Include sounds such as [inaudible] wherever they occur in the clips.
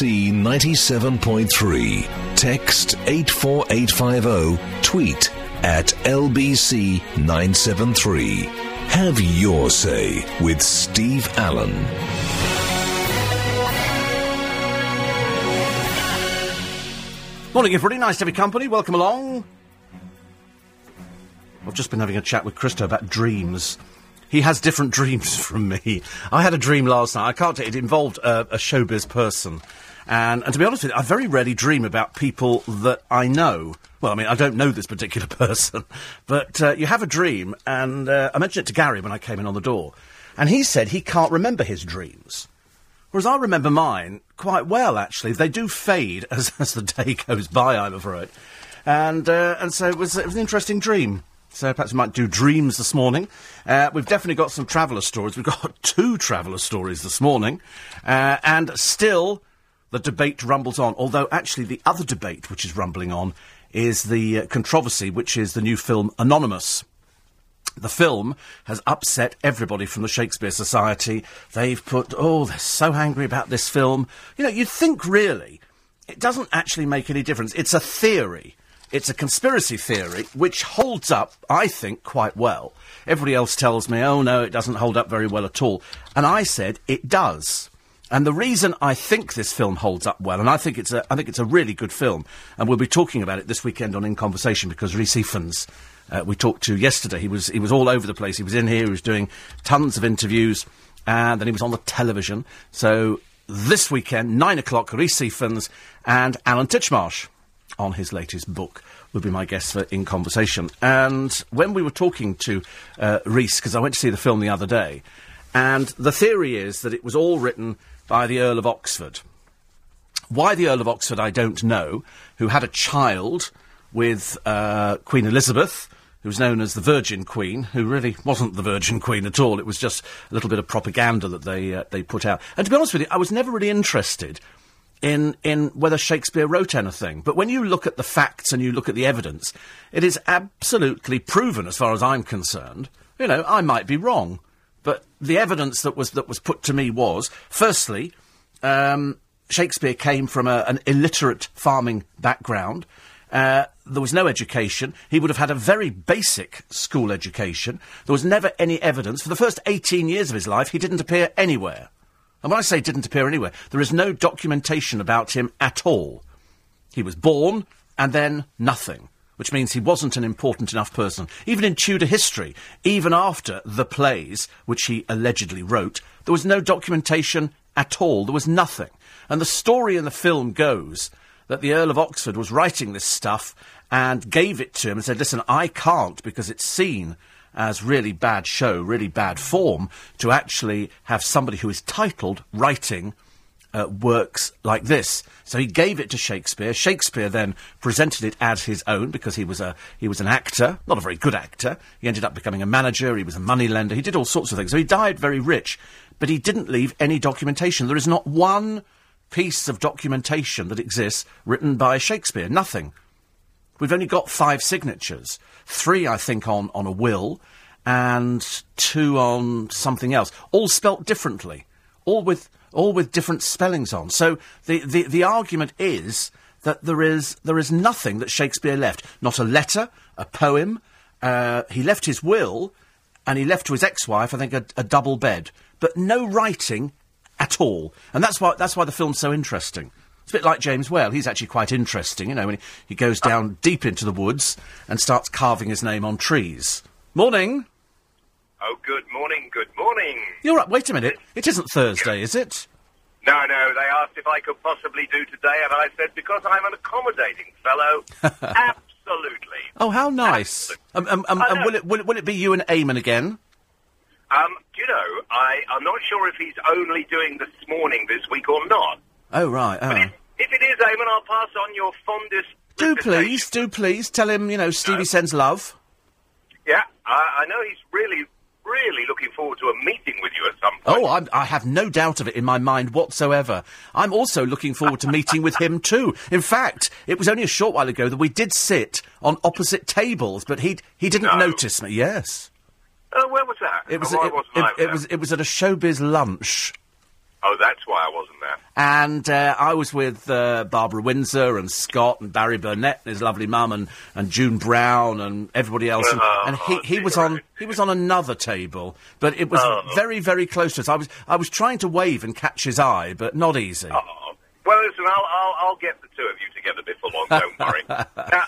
LBC 97.3. Text 84850. Tweet at LBC 973. Have your say with Steve Allen. Morning, everybody. Nice to have your company. Welcome along. I've just been having a chat with Christo about dreams. He has different [laughs] dreams from me. I had a dream last night. I can't. It involved a showbiz person, and and to be honest with you, I very rarely dream about people that I know. Well, I mean, I don't know this particular [laughs] person, but uh, you have a dream, and uh, I mentioned it to Gary when I came in on the door, and he said he can't remember his dreams. Whereas I remember mine quite well, actually. They do fade [laughs] as, as the day goes by, I'm afraid. And, uh, and so it was, it was an interesting dream. So perhaps we might do dreams this morning. Uh, we've definitely got some traveller stories. We've got [laughs] two traveller stories this morning. Uh, and still, the debate rumbles on. Although, actually, the other debate which is rumbling on is the uh, controversy, which is the new film Anonymous. The film has upset everybody from the Shakespeare Society. They've put, oh, they're so angry about this film. You know, you'd think really it doesn't actually make any difference. It's a theory. It's a conspiracy theory which holds up, I think, quite well. Everybody else tells me, oh no, it doesn't hold up very well at all. And I said, it does. And the reason I think this film holds up well, and I think it's a, I think it's a really good film, and we'll be talking about it this weekend on In Conversation because Rhys Ifans, uh, we talked to yesterday, he was, he was all over the place. He was in here, he was doing tons of interviews, and then he was on the television. So this weekend, nine o'clock, Rhys Ifans and Alan Titchmarsh on his latest book would be my guest for In Conversation. And when we were talking to uh, Rhys, because I went to see the film the other day, and the theory is that it was all written by the Earl of Oxford. Why the Earl of Oxford, I don't know, who had a child with uh, Queen Elizabeth, who was known as the Virgin Queen, who really wasn't the Virgin Queen at all. It was just a little bit of propaganda that they, uh, they put out. And to be honest with you, I was never really interested in in whether Shakespeare wrote anything. But when you look at the facts and you look at the evidence, it is absolutely proven, as far as I'm concerned. You know, I might be wrong, but the evidence that was that was put to me was, firstly, um, Shakespeare came from a, an illiterate farming background. Uh, there was no education. He would have had a very basic school education. There was never any evidence. For the first 18 years of his life, he didn't appear anywhere. And when I say didn't appear anywhere, there is no documentation about him at all. He was born and then nothing, which means he wasn't an important enough person. Even in Tudor history, even after the plays which he allegedly wrote, there was no documentation at all. There was nothing. And the story in the film goes that the Earl of Oxford was writing this stuff and gave it to him and said, listen, I can't because it's seen as really bad show, really bad form, to actually have somebody who is titled writing uh, works like this. So he gave it to Shakespeare. Shakespeare then presented it as his own because he was a he was an actor, not a very good actor. He ended up becoming a manager. He was a moneylender. He did all sorts of things. So he died very rich, but he didn't leave any documentation. There is not one piece of documentation that exists written by Shakespeare. Nothing. We've only got five signatures. Three, I think, on, on a will, and two on something else. All spelt differently. All with, all with different spellings on. So the, the, the argument is that there is, there is nothing that Shakespeare left. Not a letter, a poem. Uh, he left his will, and he left to his ex-wife, I think, a, a double bed. But no writing at all. And that's why, that's why the film's so interesting. It's a bit like James Whale. He's actually quite interesting, you know, when he, he goes down deep into the woods and starts carving his name on trees. Morning. Oh, good morning, good morning. You're right. Wait a minute. It isn't Thursday, is it? No, no, they asked if I could possibly do today, and I said, because I'm an accommodating fellow, [laughs] absolutely. Oh, how nice. Um, um, um, I um, know. will, it, will, it, will it be you and Eamon again? Um, do you know, I, I'm not sure if he's only doing this morning this week or not. Oh, right. Oh. If it is, Eamon, I'll pass on your fondest... Do please, do please. Tell him, you know, Stevie sends love. Yeah, I, I know he's really, really looking forward to a meeting with you at some point. Oh, I'm, I have no doubt of it in my mind whatsoever. I'm also looking forward to meeting with him too. In fact, it was only a short while ago that we did sit on opposite tables, but he he didn't No. notice me. Yes, Oh, where was that? it was oh, I it, wasn't it, it was it was at a showbiz lunch. Oh, that's why I wasn't And uh, I was with uh, Barbara Windsor and Scott and Barry Burnett and his lovely mum and, and June Brown and everybody else. And, and he, he was on he was on another table, but it was Oh. very very close to us. I was I was trying to wave and catch his eye, but not easy. Oh. Well, listen, I'll, I'll, I'll get the two of you together before long, don't worry. [laughs] Now,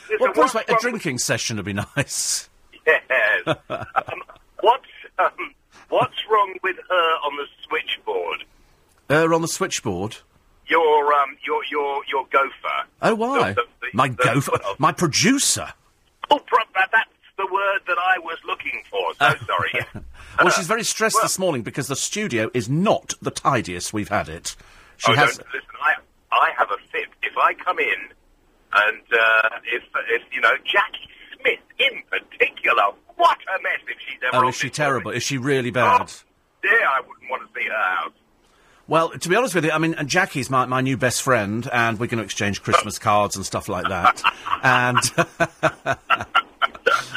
listen, well, what's Bruce, a drinking session would be [laughs] nice. Yes. [laughs] um, what's, um, what's wrong with her on the switchboard? Uh, on the switchboard. Your, um, your, your, your gopher. Oh, why? The- the- my the- gopher, my producer. Oh, pro- that, that's the word that I was looking for. So sorry. yeah. [laughs] Well, she's very stressed well- this morning because the studio is not the tidiest we've had it. She oh, has. don't, listen, I, I have a fit. If I come in and uh, if, if, you know, Jacqui Smith in particular, what a mess if she's ever Oh, is she terrible? Is she really Oh, bad? dear, I wouldn't want to see her house. Well, to be honest with you, I mean, and Jacqui's my, my new best friend, and we're going to exchange Christmas cards and stuff like that. and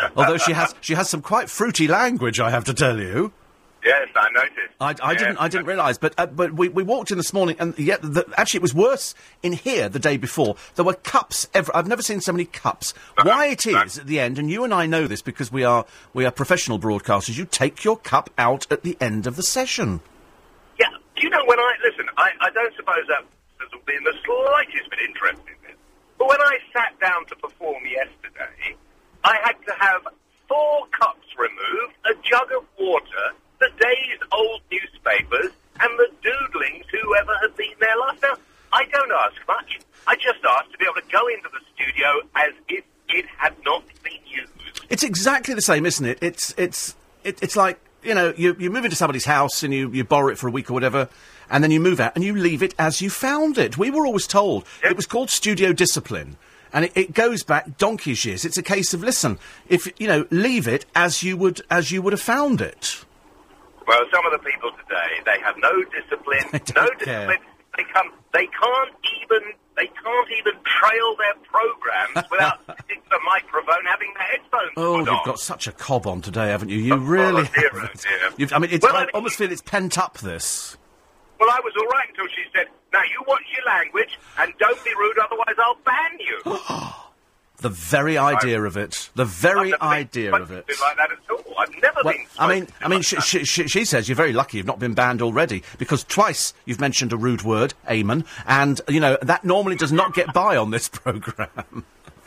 [laughs] although she has she has some quite fruity language, I have to tell you. Yes, I noticed. I, I Yes. didn't I didn't realise, but uh, but we, we walked in this morning, and yet the, actually it was worse in here the day before. There were cups. Ever, I've never seen so many cups. Why it is at the end, and you and I know this because we are we are professional broadcasters. You take your cup out at the end of the session. When I listen? I, I don't suppose that will be in the slightest bit interested in this. But when I sat down to perform yesterday, I had to have four cups removed, a jug of water, the day's old newspapers, and the doodlings whoever had been there last. Now, I don't ask much. I just ask to be able to go into the studio as if it had not been used. It's exactly the same, isn't it? It's it's it, it's like you know you you move into somebody's house and you you borrow it for a week or whatever, and then you move out and you leave it as you found it. We were always told Yeah. it was called studio discipline. And it, it goes back donkey's years. It's a case of listen, if you know, leave it as you would as you would have found it. Well, some of the people today, they have no discipline, [laughs] They no care. discipline. They come, they can't even, they can't even trail their programs [laughs] without sitting the microphone, having their headphones Oh, you've on. got such a cob on today, haven't you? You really. dear, have. oh. You've, I mean, it's, Well, I I almost feel it's pent up. This. Well, I was all right until she said, "Now you watch your language and don't be rude, otherwise I'll ban you." [gasps] The very idea of it. The very I've never been idea of it. like that at all. I've never Well, been. I mean, I mean, like she, she, says you're very lucky you've not been banned already because twice you've mentioned a rude word, amen, and you know that normally does not get by on this [laughs] program.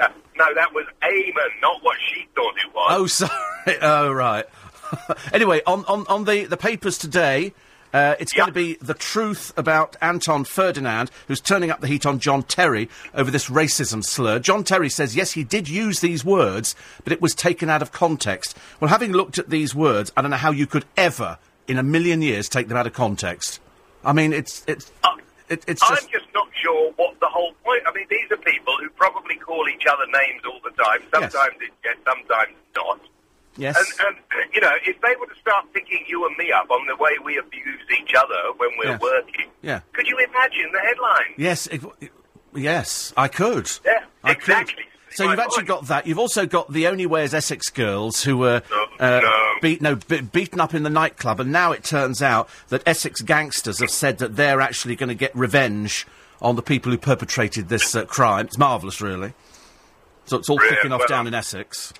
Uh, no, that was Eamon, not what she thought it was. oh, sorry. [laughs] Oh, right. [laughs] anyway, on, on, on the, the papers today, uh, it's going to be the truth about Anton Ferdinand, who's turning up the heat on John Terry over this racism slur. John Terry says, yes, he did use these words, but it was taken out of context. Well, having looked at these words, I don't know how you could ever, in a million years, take them out of context. I mean, it's it's Uh, it, it's I'm just just not sure what the whole point. I mean, these are people who probably call each other names all the time. Yes. Sometimes it's yes, sometimes not. Yes. And, and you know, if they were to start picking you and me up on the way we abuse each other when we're Yes. working, Yeah. could you imagine the headline? Yes, it, yes, I could. Yeah, I exactly. Could. So My you've actually got that. You've also got the Only Way Is Essex girls who were No, uh, no. beat, no, be- beaten up in the nightclub, and now it turns out that Essex gangsters have said that they're actually going to get revenge on the people who perpetrated this uh, crime. It's marvellous, really. So it's all kicking off Well- down in Essex.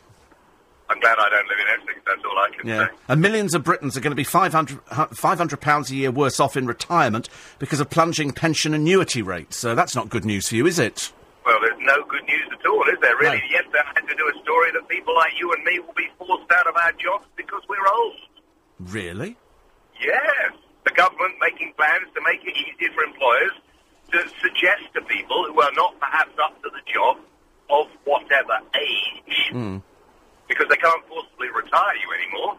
I'm glad I don't live in Essex. That's all I can Yeah. say. And millions of Britons are going to be 500, hu- 500 pounds a year worse off in retirement because of plunging pension annuity rates. So that's not good news for you, is it? Well, there's no good news at all, is there? Really? No. Yesterday I had to do a story that people like you and me will be forced out of our jobs because we're old. Really? Yes. The government making plans to make it easier for employers to suggest to people who are not perhaps up to the job of whatever age, Hmm. Because they can't forcibly retire you anymore.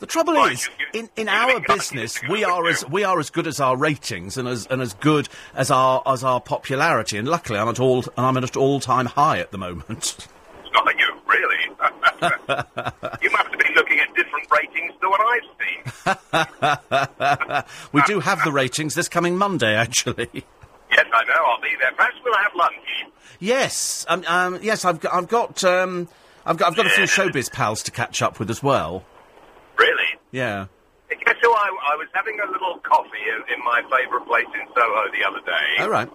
The trouble is, you- in, in our business, we are as we are as good as our ratings and as and as good as our as our popularity. And luckily, I'm at all and I'm at an all time high at the moment. It's not that you, really. [laughs] you must have been looking at different ratings to what I've seen. [laughs] we do have the ratings this coming Monday, actually. Yes, I know. I'll be there. Perhaps we'll have lunch. yes, um, um, yes, I've got, I've got um, I've got I've got a few showbiz pals to catch up with as well. Really? Yeah. Guess who I, I was having a little coffee in, in my favourite place in Soho the other day. All right.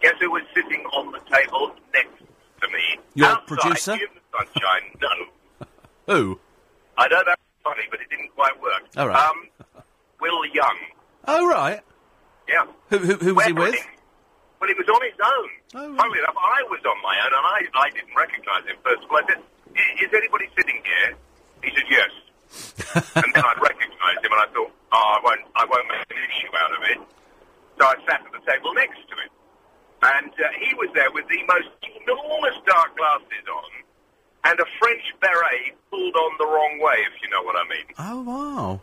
Guess who was sitting on the table next to me? Your Outside, producer? In the sunshine. No. [laughs] Who? I know that's funny, but it didn't quite work. All right. Um, Will Young. Oh, right. Yeah. Who, who, who was he with? Well, he was on his own. Oh, right. Funnily enough, I was on my own, and I, I didn't recognise him first of all. I said, "I- is anybody sitting here? He said, yes. [laughs] and then I recognised him, and I thought, oh, I won't, I won't make an issue out of it. So I sat at the table next to him. And uh, he was there with the most enormous dark glasses on, and a French beret pulled on the wrong way, if you know what I mean. Oh, wow.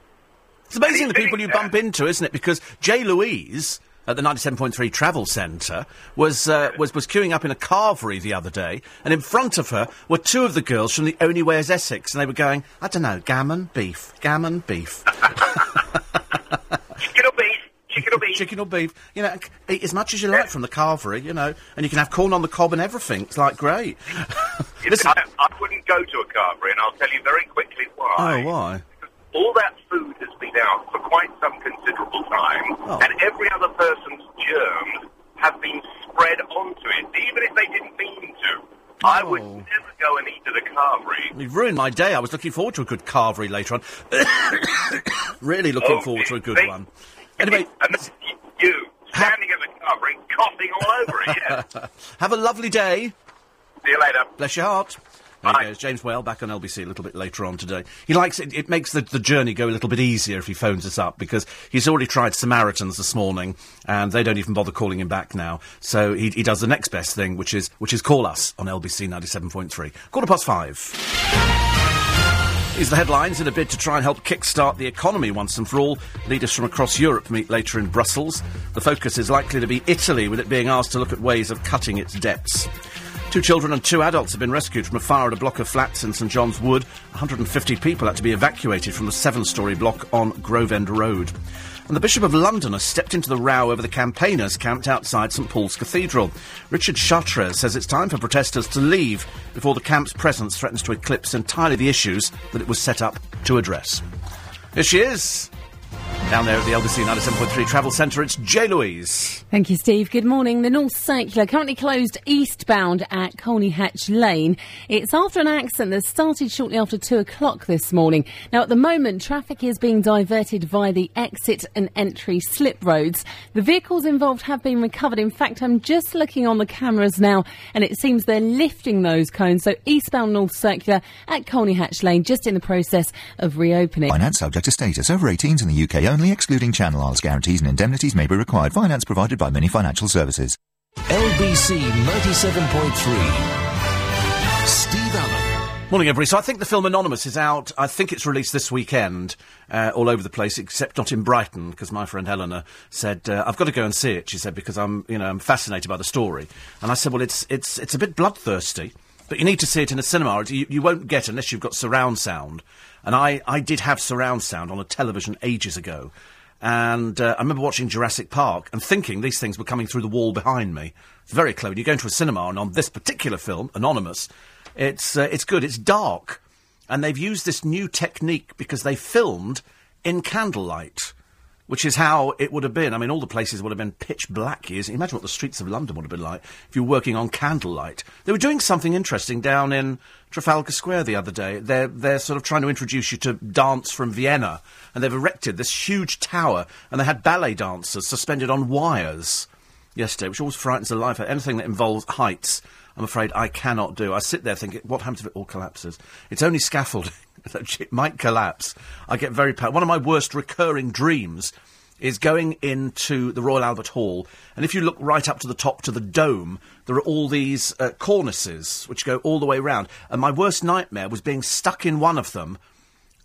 It's amazing the people you bump into, isn't it? Because Jay Louise at the 97.3 Travel Centre was, uh, was, was queuing up in a carvery the other day, and in front of her were two of the girls from the Only is Essex, and they were going, I don't know, gammon, beef, gammon, beef, [laughs] Chicken or beef? Chicken or beef? chicken or beef. You know, eat as much as you like from the carvery, you know, and you can have corn on the cob and everything. It's like great. [laughs] Listen, I, I wouldn't go to a carvery, and I'll tell you very quickly why. oh, why? All that food has been out for quite some considerable time, Oh. and every other person's germs have been spread onto it, even if they didn't mean to. I would Oh. never go and eat at a carvery. You've ruined my day. I was looking forward to a good carvery later on. [coughs] really looking Oh, forward to a good see? one. Anyway, [laughs] And then y- you, standing at the carvery, coughing all over it, [laughs] have a lovely day. See you later. Bless your heart. There he goes. James Whale back on LBC a little bit later on today. He likes it. It makes the, the journey go a little bit easier if he phones us up because he's already tried Samaritans this morning and they don't even bother calling him back now. So he, he does the next best thing, which is which is call us on LBC 97.3. Quarter past five. Is the headlines in a bid to try and help kickstart the economy once and for all. Leaders from across Europe meet later in Brussels. The focus is likely to be Italy, with it being asked to look at ways of cutting its debts. Two children and two adults have been rescued from a fire at a block of flats in St John's Wood. 150 people had to be evacuated from a seven story block on Grove End Road. And the Bishop of London has stepped into the row over the campaigners camped outside St Paul's Cathedral. Richard Chartres says it's time for protesters to leave before the camp's presence threatens to eclipse entirely the issues that it was set up to address. Here she is. Down there at the LBC 97.3 Travel Centre, it's J. Louise. Thank you, Steve. Good morning. The North Circular currently closed eastbound at Colney Hatch Lane. It's after an accident that started shortly after two o'clock this morning. Now, at the moment, traffic is being diverted via the exit and entry slip roads. The vehicles involved have been recovered. In fact, I'm just looking on the cameras now, and it seems they're lifting those cones. So, eastbound North Circular at Colney Hatch Lane, just in the process of reopening. Finance subject to status. Over 18s in the UK only, excluding Channel Isles. Guarantees and indemnities may be required. Finance provided by many financial services. LBC 97.3. Steve Allen. Morning, everybody. So I think the film Anonymous is out. I think it's released this weekend, uh, all over the place, except not in Brighton, because my friend Eleanor said uh, I've got to go and see it. She said because I'm, you know, I'm fascinated by the story, and I said, well, it's it's it's a bit bloodthirsty, but you need to see it in a cinema. It- You, you won't get unless you've got surround sound, and I I did have surround sound on a television ages ago. And uh, I remember watching Jurassic Park and thinking these things were coming through the wall behind me. It's very clever. You go into a cinema, and on this particular film, Anonymous, it's uh, it's good. It's dark, and they've used this new technique because they filmed in candlelight, which is how it would have been. I mean, all the places would have been pitch black. You imagine what the streets of London would have been like if you were working on candlelight. They were doing something interesting down in Trafalgar Square the other day. They're they're sort of trying to introduce you to dance from Vienna, and they've erected this huge tower, and they had ballet dancers suspended on wires yesterday, which always frightens the life out. Anything that involves heights, I'm afraid I cannot do. I sit there thinking, what happens if it all collapses? It's only scaffolding. [laughs] it might collapse. I get very pa- One of my worst recurring dreams is going into the Royal Albert Hall, and if you look right up to the top to the dome, there are all these uh, cornices which go all the way round. And my worst nightmare was being stuck in one of them,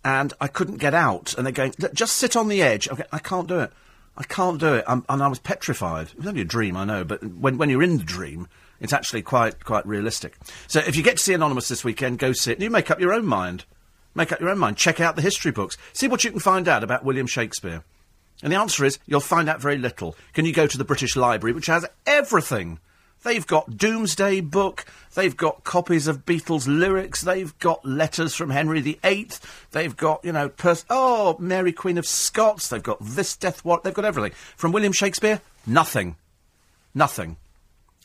and I couldn't get out. And they're going, just sit on the edge. I can't do it. I can't do it. I'm, and I was petrified. It was only a dream, I know, but when, when you're in the dream, it's actually quite quite realistic. So if you get to see Anonymous this weekend, go sit. And you make up your own mind. Make up your own mind. Check out the history books. See what you can find out about William Shakespeare. And the answer is you'll find out very little. Can you go to the British Library, which has everything They've got Domesday Book. They've got copies of Beatles lyrics. They've got letters from Henry VIII. They've got, you know, pers- oh, Mary Queen of Scots. They've got this death warrant. They've got everything. From William Shakespeare, nothing. Nothing.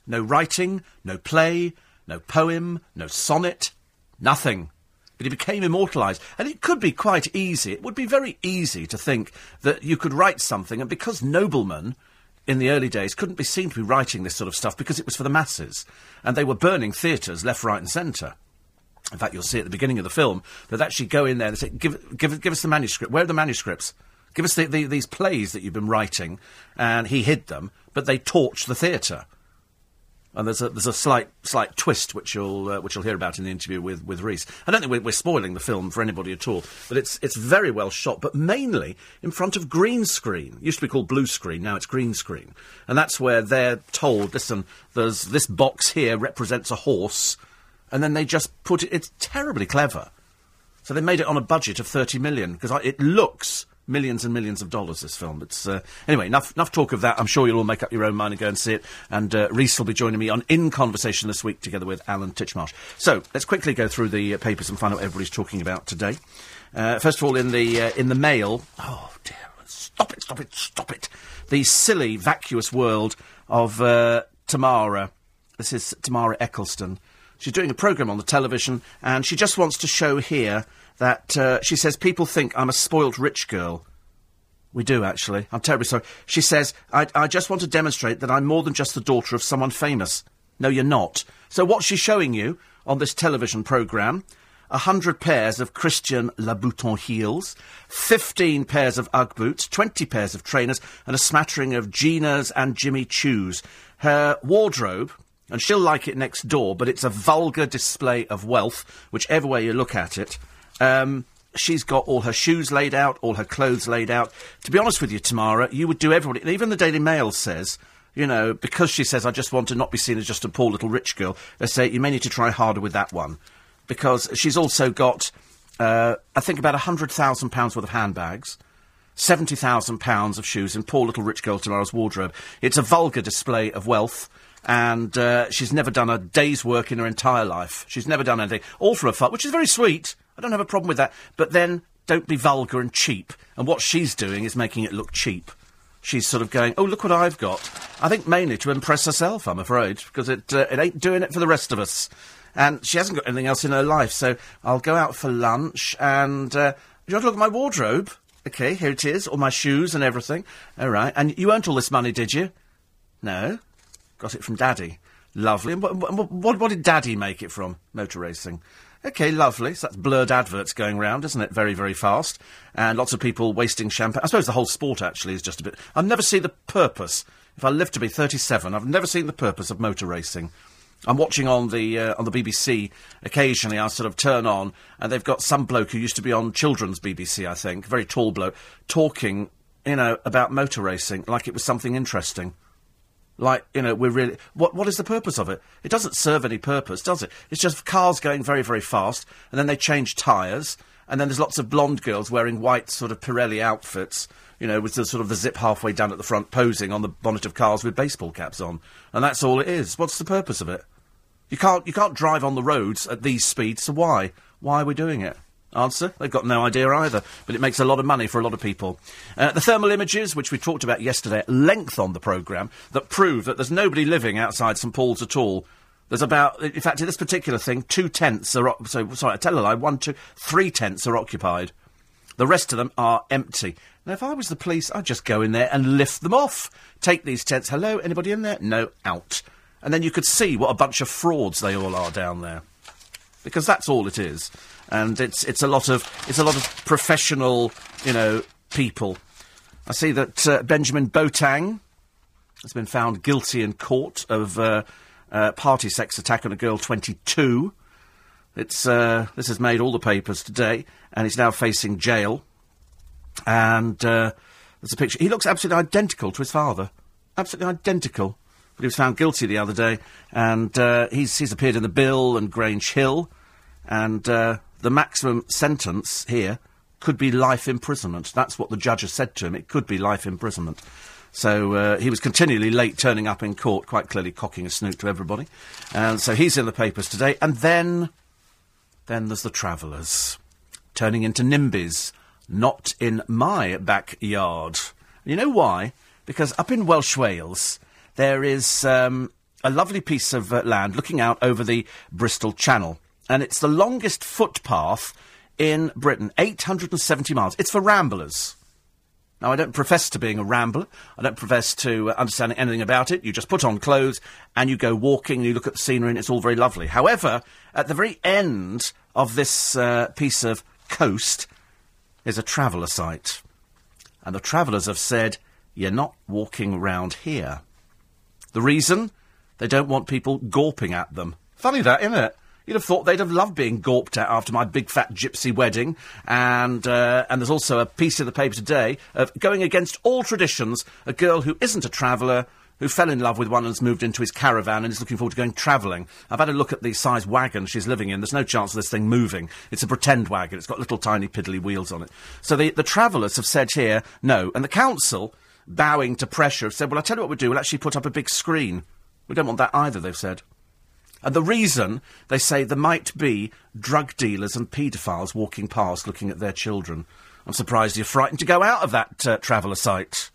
No writing, no play, no poem, no sonnet, nothing. But he became immortalised. And it could be quite easy. It would be very easy to think that you could write something, and because noblemen in the early days couldn't be seen to be writing this sort of stuff because it was for the masses. And they were burning theatres left, right, and centre. In fact, you'll see at the beginning of the film that actually go in there and say, give, give, give us the manuscript. Where are the manuscripts? Give us the, the, these plays that you've been writing. And he hid them, but they torched the theatre. And there's a there's a slight slight twist which you'll uh, which you'll hear about in the interview with with Rhys. I don't think we're, we're, spoiling the film for anybody at all, but it's it's very well shot, but mainly in front of green screen. It used to be called blue screen, now it's green screen, and that's where they're told, listen, there's this box here represents a horse, and then they just put it. It's terribly clever. So they made it on a budget of thirty million because it looks millions and millions of dollars. This film. It's uh, anyway enough enough talk of that. I'm sure you'll all make up your own mind and go and see it. And uh, Rhys will be joining me on in conversation this week together with Alan Titchmarsh. So let's quickly go through the uh, papers and find out what everybody's talking about today. Uh, first of all, in the uh, in the Mail. Oh dear! Stop it! Stop it! Stop it! The silly, vacuous world of uh, Tamara. This is Tamara Ecclestone. She's doing a programme on the television, and she just wants to show here that uh, she says people think I'm a spoilt rich girl. We do, actually. I'm terribly sorry. She says, I, I just want to demonstrate that I'm more than just the daughter of someone famous. No, you're not. So what's she showing you on this television programme? A hundred pairs of Christian Louboutin heels, fifteen pairs of Ugg boots, twenty pairs of trainers, and a smattering of Ginas and Jimmy Choos. Her wardrobe, and she'll like it next door, but it's a vulgar display of wealth, whichever way you look at it. Um, she's got all her shoes laid out, all her clothes laid out. To be honest with you, Tamara, you would do everybody. Even the Daily Mail says, you know, because she says, I just want to not be seen as just a poor little rich girl, they say you may need to try harder with that one. Because she's also got, uh, I think, about £100,000 worth of handbags. £70,000 of shoes in poor little rich girl Tamara's wardrobe. It's a vulgar display of wealth and uh, she's never done a day's work in her entire life. She's never done anything, all for a fuck, which is very sweet. I don't have a problem with that. But then don't be vulgar and cheap. And what she's doing is making it look cheap. She's sort of going, oh, look what I've got. I think mainly to impress herself, I'm afraid, because it, uh, it ain't doing it for the rest of us. And she hasn't got anything else in her life, so I'll go out for lunch and. Uh, do you want to look at my wardrobe? Okay, here it is, all my shoes and everything. All right. And you earned all this money, did you? No. Got it from Daddy. Lovely. And what, what, what, did Daddy make it from? Motor racing. Okay, lovely. So that's blurred adverts going round, isn't it? Very, very fast. And lots of people wasting champagne. I suppose the whole sport actually is just a bit. I've never seen the purpose. If I live to be 37, I've never seen the purpose of motor racing. I'm watching on the uh, on the BBC occasionally. I sort of turn on, and they've got some bloke who used to be on children's BBC, I think, very tall bloke, talking, you know, about motor racing like it was something interesting. Like, you know, we're really. What, what is the purpose of it? It doesn't serve any purpose, does it? It's just cars going very, very fast, and then they change tyres, and then there's lots of blonde girls wearing white sort of Pirelli outfits, you know, with the sort of the zip halfway down at the front, posing on the bonnet of cars with baseball caps on. And that's all it is. What's the purpose of it? You can't, you can't drive on the roads at these speeds, so why? Why are we doing it? Answer? They've got no idea either, but it makes a lot of money for a lot of people. Uh, the thermal images, which we talked about yesterday at length on the programme, that prove that there's nobody living outside St Paul's at all. There's about, in fact, in this particular thing, two tenths are, so, sorry, I tell a lie, one, two, three tenths are occupied. The rest of them are empty. Now, if I was the police, I'd just go in there and lift them off. Take these tents. Hello, anybody in there? No, out. And then you could see what a bunch of frauds they all are down there. Because that's all it is and it's it's a lot of it's a lot of professional, you know, people. I see that uh, Benjamin Boateng has been found guilty in court of uh, uh, party sex attack on a girl 22. It's uh, this has made all the papers today, and he's now facing jail. And uh, there's a picture. He looks absolutely identical to his father, absolutely identical. But he was found guilty the other day, and uh, he's he's appeared in the Bill and Grange Hill, and the maximum sentence here could be life imprisonment. That's what the judge has said to him. It could be life imprisonment. So uh, he was continually late turning up in court, quite clearly cocking a snoot to everybody. And so he's in the papers today. And then, then there's the travellers turning into NIMBYs, not in my backyard. You know why? Because up in Welsh Wales, there is um, a lovely piece of uh, land looking out over the Bristol Channel. And it's the longest footpath in Britain, 870 miles. It's for ramblers. Now, I don't profess to being a rambler. I don't profess to uh, understanding anything about it. You just put on clothes and you go walking and you look at the scenery and it's all very lovely. However, at the very end of this uh, piece of coast is a traveller site. And the travellers have said, you're not walking round here. The reason? They don't want people gawping at them. Funny that, isn't it? You'd have thought they'd have loved being gawped at after my big fat gypsy wedding. And, uh, and there's also a piece in the paper today of going against all traditions, a girl who isn't a traveller, who fell in love with one and has moved into his caravan and is looking forward to going travelling. I've had a look at the size wagon she's living in. There's no chance of this thing moving. It's a pretend wagon. It's got little tiny piddly wheels on it. So the, the travellers have said here, no. And the council, bowing to pressure, have said, well, I'll tell you what we'll do. We'll actually put up a big screen. We don't want that either, they've said. And the reason, they say, there might be drug dealers and paedophiles walking past looking at their children. I'm surprised you're frightened to go out of that uh, traveller site.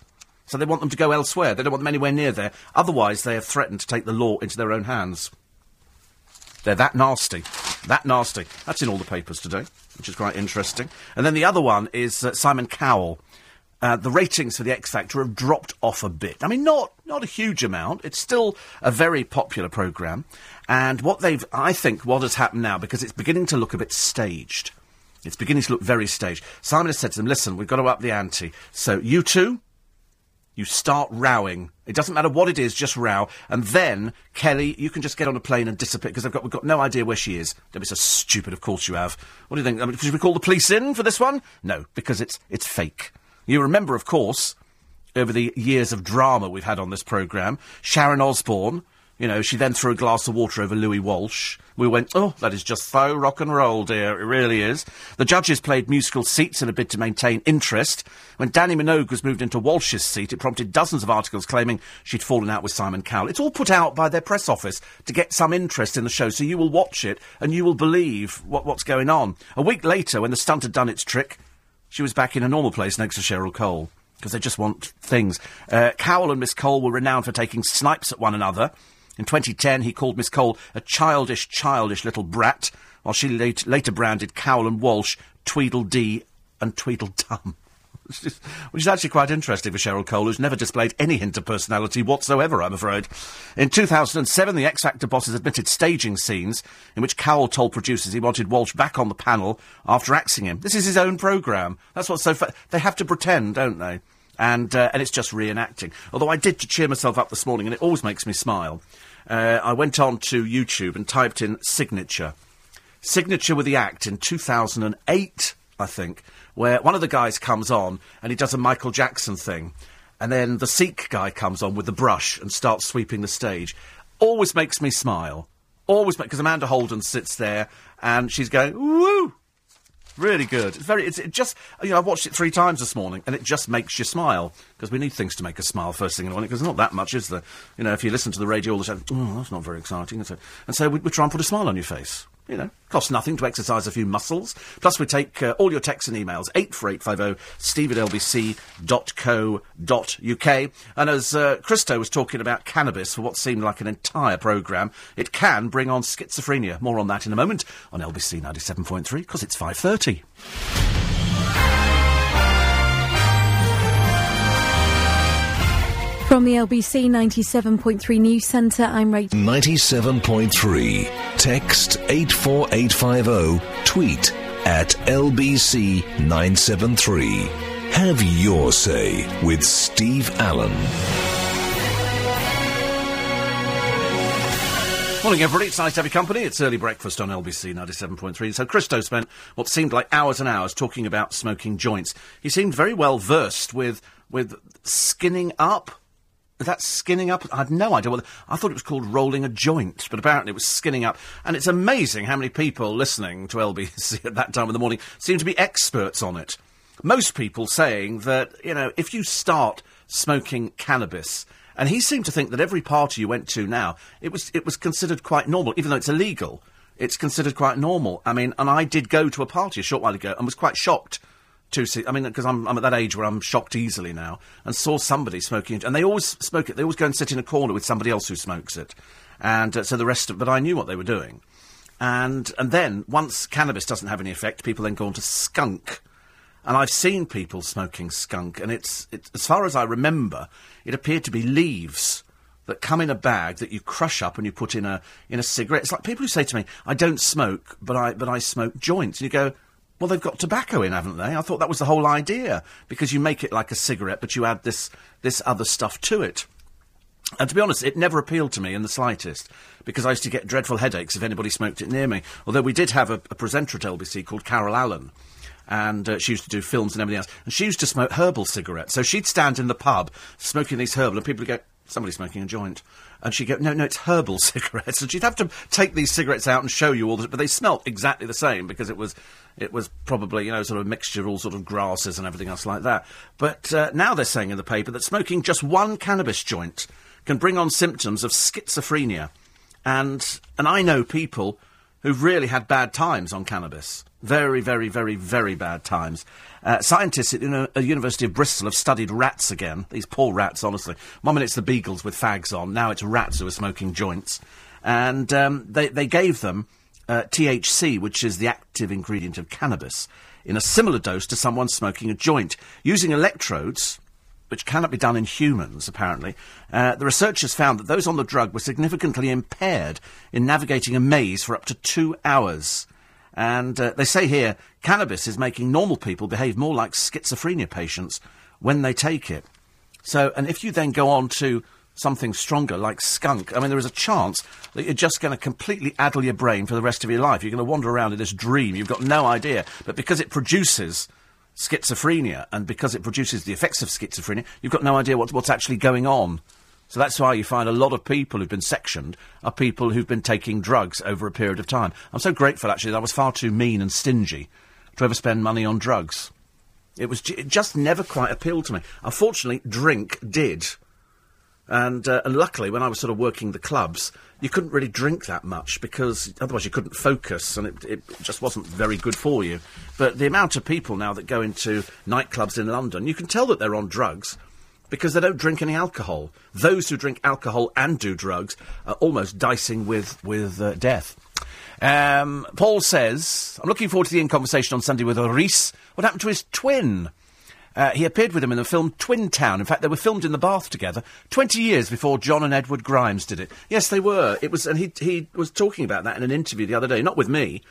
So they want them to go elsewhere. They don't want them anywhere near there. Otherwise, they have threatened to take the law into their own hands. They're that nasty. That nasty. That's in all the papers today, which is quite interesting. And then the other one is uh, Simon Cowell. Uh, the ratings for the X Factor have dropped off a bit. I mean, not not a huge amount. It's still a very popular program. And what they've, I think, what has happened now because it's beginning to look a bit staged. It's beginning to look very staged. Simon has said to them, "Listen, we've got to up the ante. So you two, you start rowing. It doesn't matter what it is, just row. And then, Kelly, you can just get on a plane and disappear because got, we've got no idea where she is. Don't be so stupid, of course you have. What do you think? I mean, should we call the police in for this one? No, because it's, it's fake. You remember, of course, over the years of drama we've had on this programme, Sharon Osbourne, you know, she then threw a glass of water over Louis Walsh. We went, oh, that is just so rock and roll, dear. It really is. The judges played musical seats in a bid to maintain interest. When Dannii Minogue was moved into Walsh's seat, it prompted dozens of articles claiming she'd fallen out with Simon Cowell. It's all put out by their press office to get some interest in the show, so you will watch it and you will believe what, what's going on. A week later, when the stunt had done its trick, she was back in a normal place next to Cheryl Cole because they just want things. Uh, Cowell and Miss Cole were renowned for taking snipes at one another. In 2010, he called Miss Cole a childish, childish little brat, while she late, later branded Cowell and Walsh Tweedledee and Tweedledum. [laughs] Which is, actually quite interesting for Cheryl Cole, who's never displayed any hint of personality whatsoever, I'm afraid. In 2007, the X Factor bosses admitted staging scenes in which Cowell told producers he wanted Walsh back on the panel after axing him. This is his own programme. That's what's so fu- They have to pretend, don't they? And, uh, and it's just reenacting. Although I did to cheer myself up this morning, and it always makes me smile. Uh, I went on to YouTube and typed in signature. Signature with the act in 2008, I think, where one of the guys comes on and he does a Michael Jackson thing. And then the Sikh guy comes on with the brush and starts sweeping the stage. Always makes me smile. Always, because Amanda Holden sits there and she's going, woo! Really good. It's very. It's it just. You know, I watched it three times this morning, and it just makes you smile because we need things to make us smile first thing in the morning. Because there's not that much, is there? You know, if you listen to the radio all the time, oh, that's not very exciting. And so, and so we, we try and put a smile on your face. You know, costs nothing to exercise a few muscles. Plus, we take uh, all your texts and emails, 84850 steve at lbc.co.uk. And as uh, Christo was talking about cannabis for what seemed like an entire programme, it can bring on schizophrenia. More on that in a moment on LBC 97.3, because it's 5.30. From the LBC 97.3 News Centre, I'm Rachel. 97.3. Text 84850. Tweet at LBC 973. Have your say with Steve Allen. Morning, everybody. It's nice to have your company. It's early breakfast on LBC 97.3. So, Christo spent what seemed like hours and hours talking about smoking joints. He seemed very well versed with, with skinning up. Is that skinning up? I had no idea what. I thought it was called rolling a joint, but apparently it was skinning up. And it's amazing how many people listening to LBC [laughs] at that time of the morning seem to be experts on it. Most people saying that, you know, if you start smoking cannabis. And he seemed to think that every party you went to now, it was, it was considered quite normal, even though it's illegal. It's considered quite normal. I mean, and I did go to a party a short while ago and was quite shocked see. I mean, because I'm, I'm at that age where I'm shocked easily now, and saw somebody smoking, and they always smoke it. They always go and sit in a corner with somebody else who smokes it, and uh, so the rest of. But I knew what they were doing, and and then once cannabis doesn't have any effect, people then go on to skunk. And I've seen people smoking skunk, and it's, it's as far as I remember, it appeared to be leaves that come in a bag that you crush up and you put in a in a cigarette. It's like people who say to me, "I don't smoke, but I but I smoke joints." And you go, "Well, they've got tobacco in, haven't they?" I thought that was the whole idea because you make it like a cigarette, but you add this this other stuff to it. And to be honest, it never appealed to me in the slightest because I used to get dreadful headaches if anybody smoked it near me. Although we did have a, a presenter at LBC called Carol Allen and uh, she used to do films and everything else. And she used to smoke herbal cigarettes. So she'd stand in the pub smoking these herbal, and people would go, somebody's smoking a joint. And she'd go, no, no, it's herbal [laughs] cigarettes. And she'd have to take these cigarettes out and show you all the, but they smelt exactly the same because it was, it was probably, you know, sort of a mixture of all sort of grasses and everything else like that. But uh, now they're saying in the paper that smoking just one cannabis joint can bring on symptoms of schizophrenia. And, and I know people who've really had bad times on cannabis. Very, very, very, very bad times. Uh, scientists at the University of Bristol have studied rats again. These poor rats, honestly. One minute it's the beagles with fags on, now it's rats who are smoking joints. And um, they, they gave them uh, THC, which is the active ingredient of cannabis, in a similar dose to someone smoking a joint. Using electrodes, which cannot be done in humans, apparently, uh, the researchers found that those on the drug were significantly impaired in navigating a maze for up to two hours. And uh, they say here, cannabis is making normal people behave more like schizophrenia patients when they take it. So, and if you then go on to something stronger like skunk, I mean, there is a chance that you're just going to completely addle your brain for the rest of your life. You're going to wander around in this dream. You've got no idea. But because it produces schizophrenia and because it produces the effects of schizophrenia, you've got no idea what, what's actually going on. So that's why you find a lot of people who've been sectioned are people who've been taking drugs over a period of time. I'm so grateful, actually, that I was far too mean and stingy to ever spend money on drugs. It was it just never quite appealed to me. Unfortunately, drink did. And, uh, and luckily, when I was sort of working the clubs, you couldn't really drink that much because otherwise you couldn't focus and it, it just wasn't very good for you. But the amount of people now that go into nightclubs in London, you can tell that they're on drugs because they don't drink any alcohol. Those who drink alcohol and do drugs are almost dicing with, with uh, death. Um, Paul says, I'm looking forward to the in conversation on Sunday with Rhys. What happened to his twin? Uh, he appeared with him in the film Twin Town. In fact, they were filmed in the bath together 20 years before John and Edward Grimes did it. Yes, they were. It was, and he, he was talking about that in an interview the other day, not with me,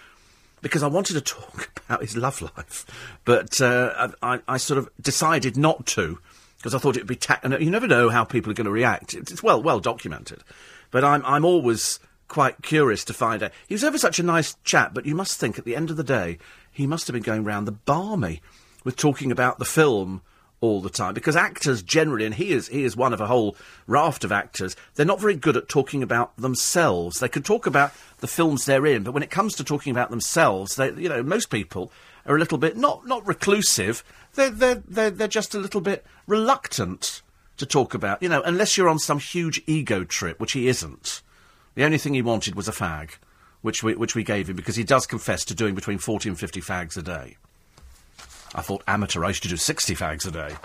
because I wanted to [laughs] talk about his love life. But uh, I, I, sort of decided not to because I thought it would be. Ta- uh, you never know how people are going to react. It's well well documented, but I'm I'm always quite curious to find out. He was ever such a nice chap, but you must think at the end of the day he must have been going round the barmy with talking about the film all the time because actors generally and he is he is one of a whole raft of actors they're not very good at talking about themselves they can talk about the films they're in but when it comes to talking about themselves they you know most people are a little bit not not reclusive they're, they're, they're, they're just a little bit reluctant to talk about, you know, unless you're on some huge ego trip, which he isn't. The only thing he wanted was a fag, which we, which we gave him because he does confess to doing between 40 and 50 fags a day. I thought amateur, I used to do 60 fags a day.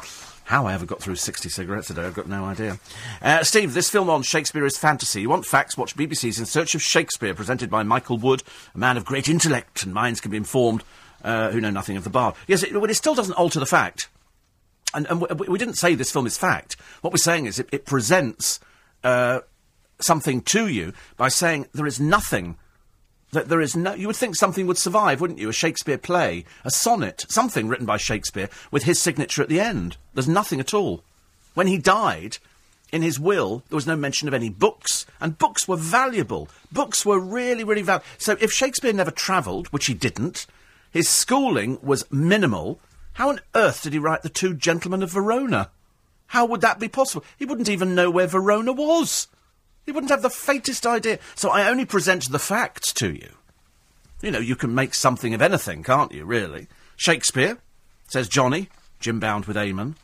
How I ever got through 60 cigarettes a day, I've got no idea. Uh, Steve, this film on Shakespeare is fantasy. You want facts? Watch BBC's In Search of Shakespeare, presented by Michael Wood, a man of great intellect, and minds can be informed uh, who know nothing of the bard. Yes, it, but it still doesn't alter the fact. And, and we, we, didn't say this film is fact. What we're saying is it, it presents uh, something to you by saying there is nothing. That there is no. You would think something would survive, wouldn't you? A Shakespeare play, a sonnet, something written by Shakespeare with his signature at the end. There's nothing at all. When he died, in his will, there was no mention of any books, and books were valuable. Books were really, really valuable. So if Shakespeare never travelled, which he didn't, his schooling was minimal. How on earth did he write The Two Gentlemen of Verona? How would that be possible? He wouldn't even know where Verona was. He wouldn't have the faintest idea. So I only present the facts to you. You know, you can make something of anything, can't you, really? Shakespeare, says Johnny, Jim bound with Eamon.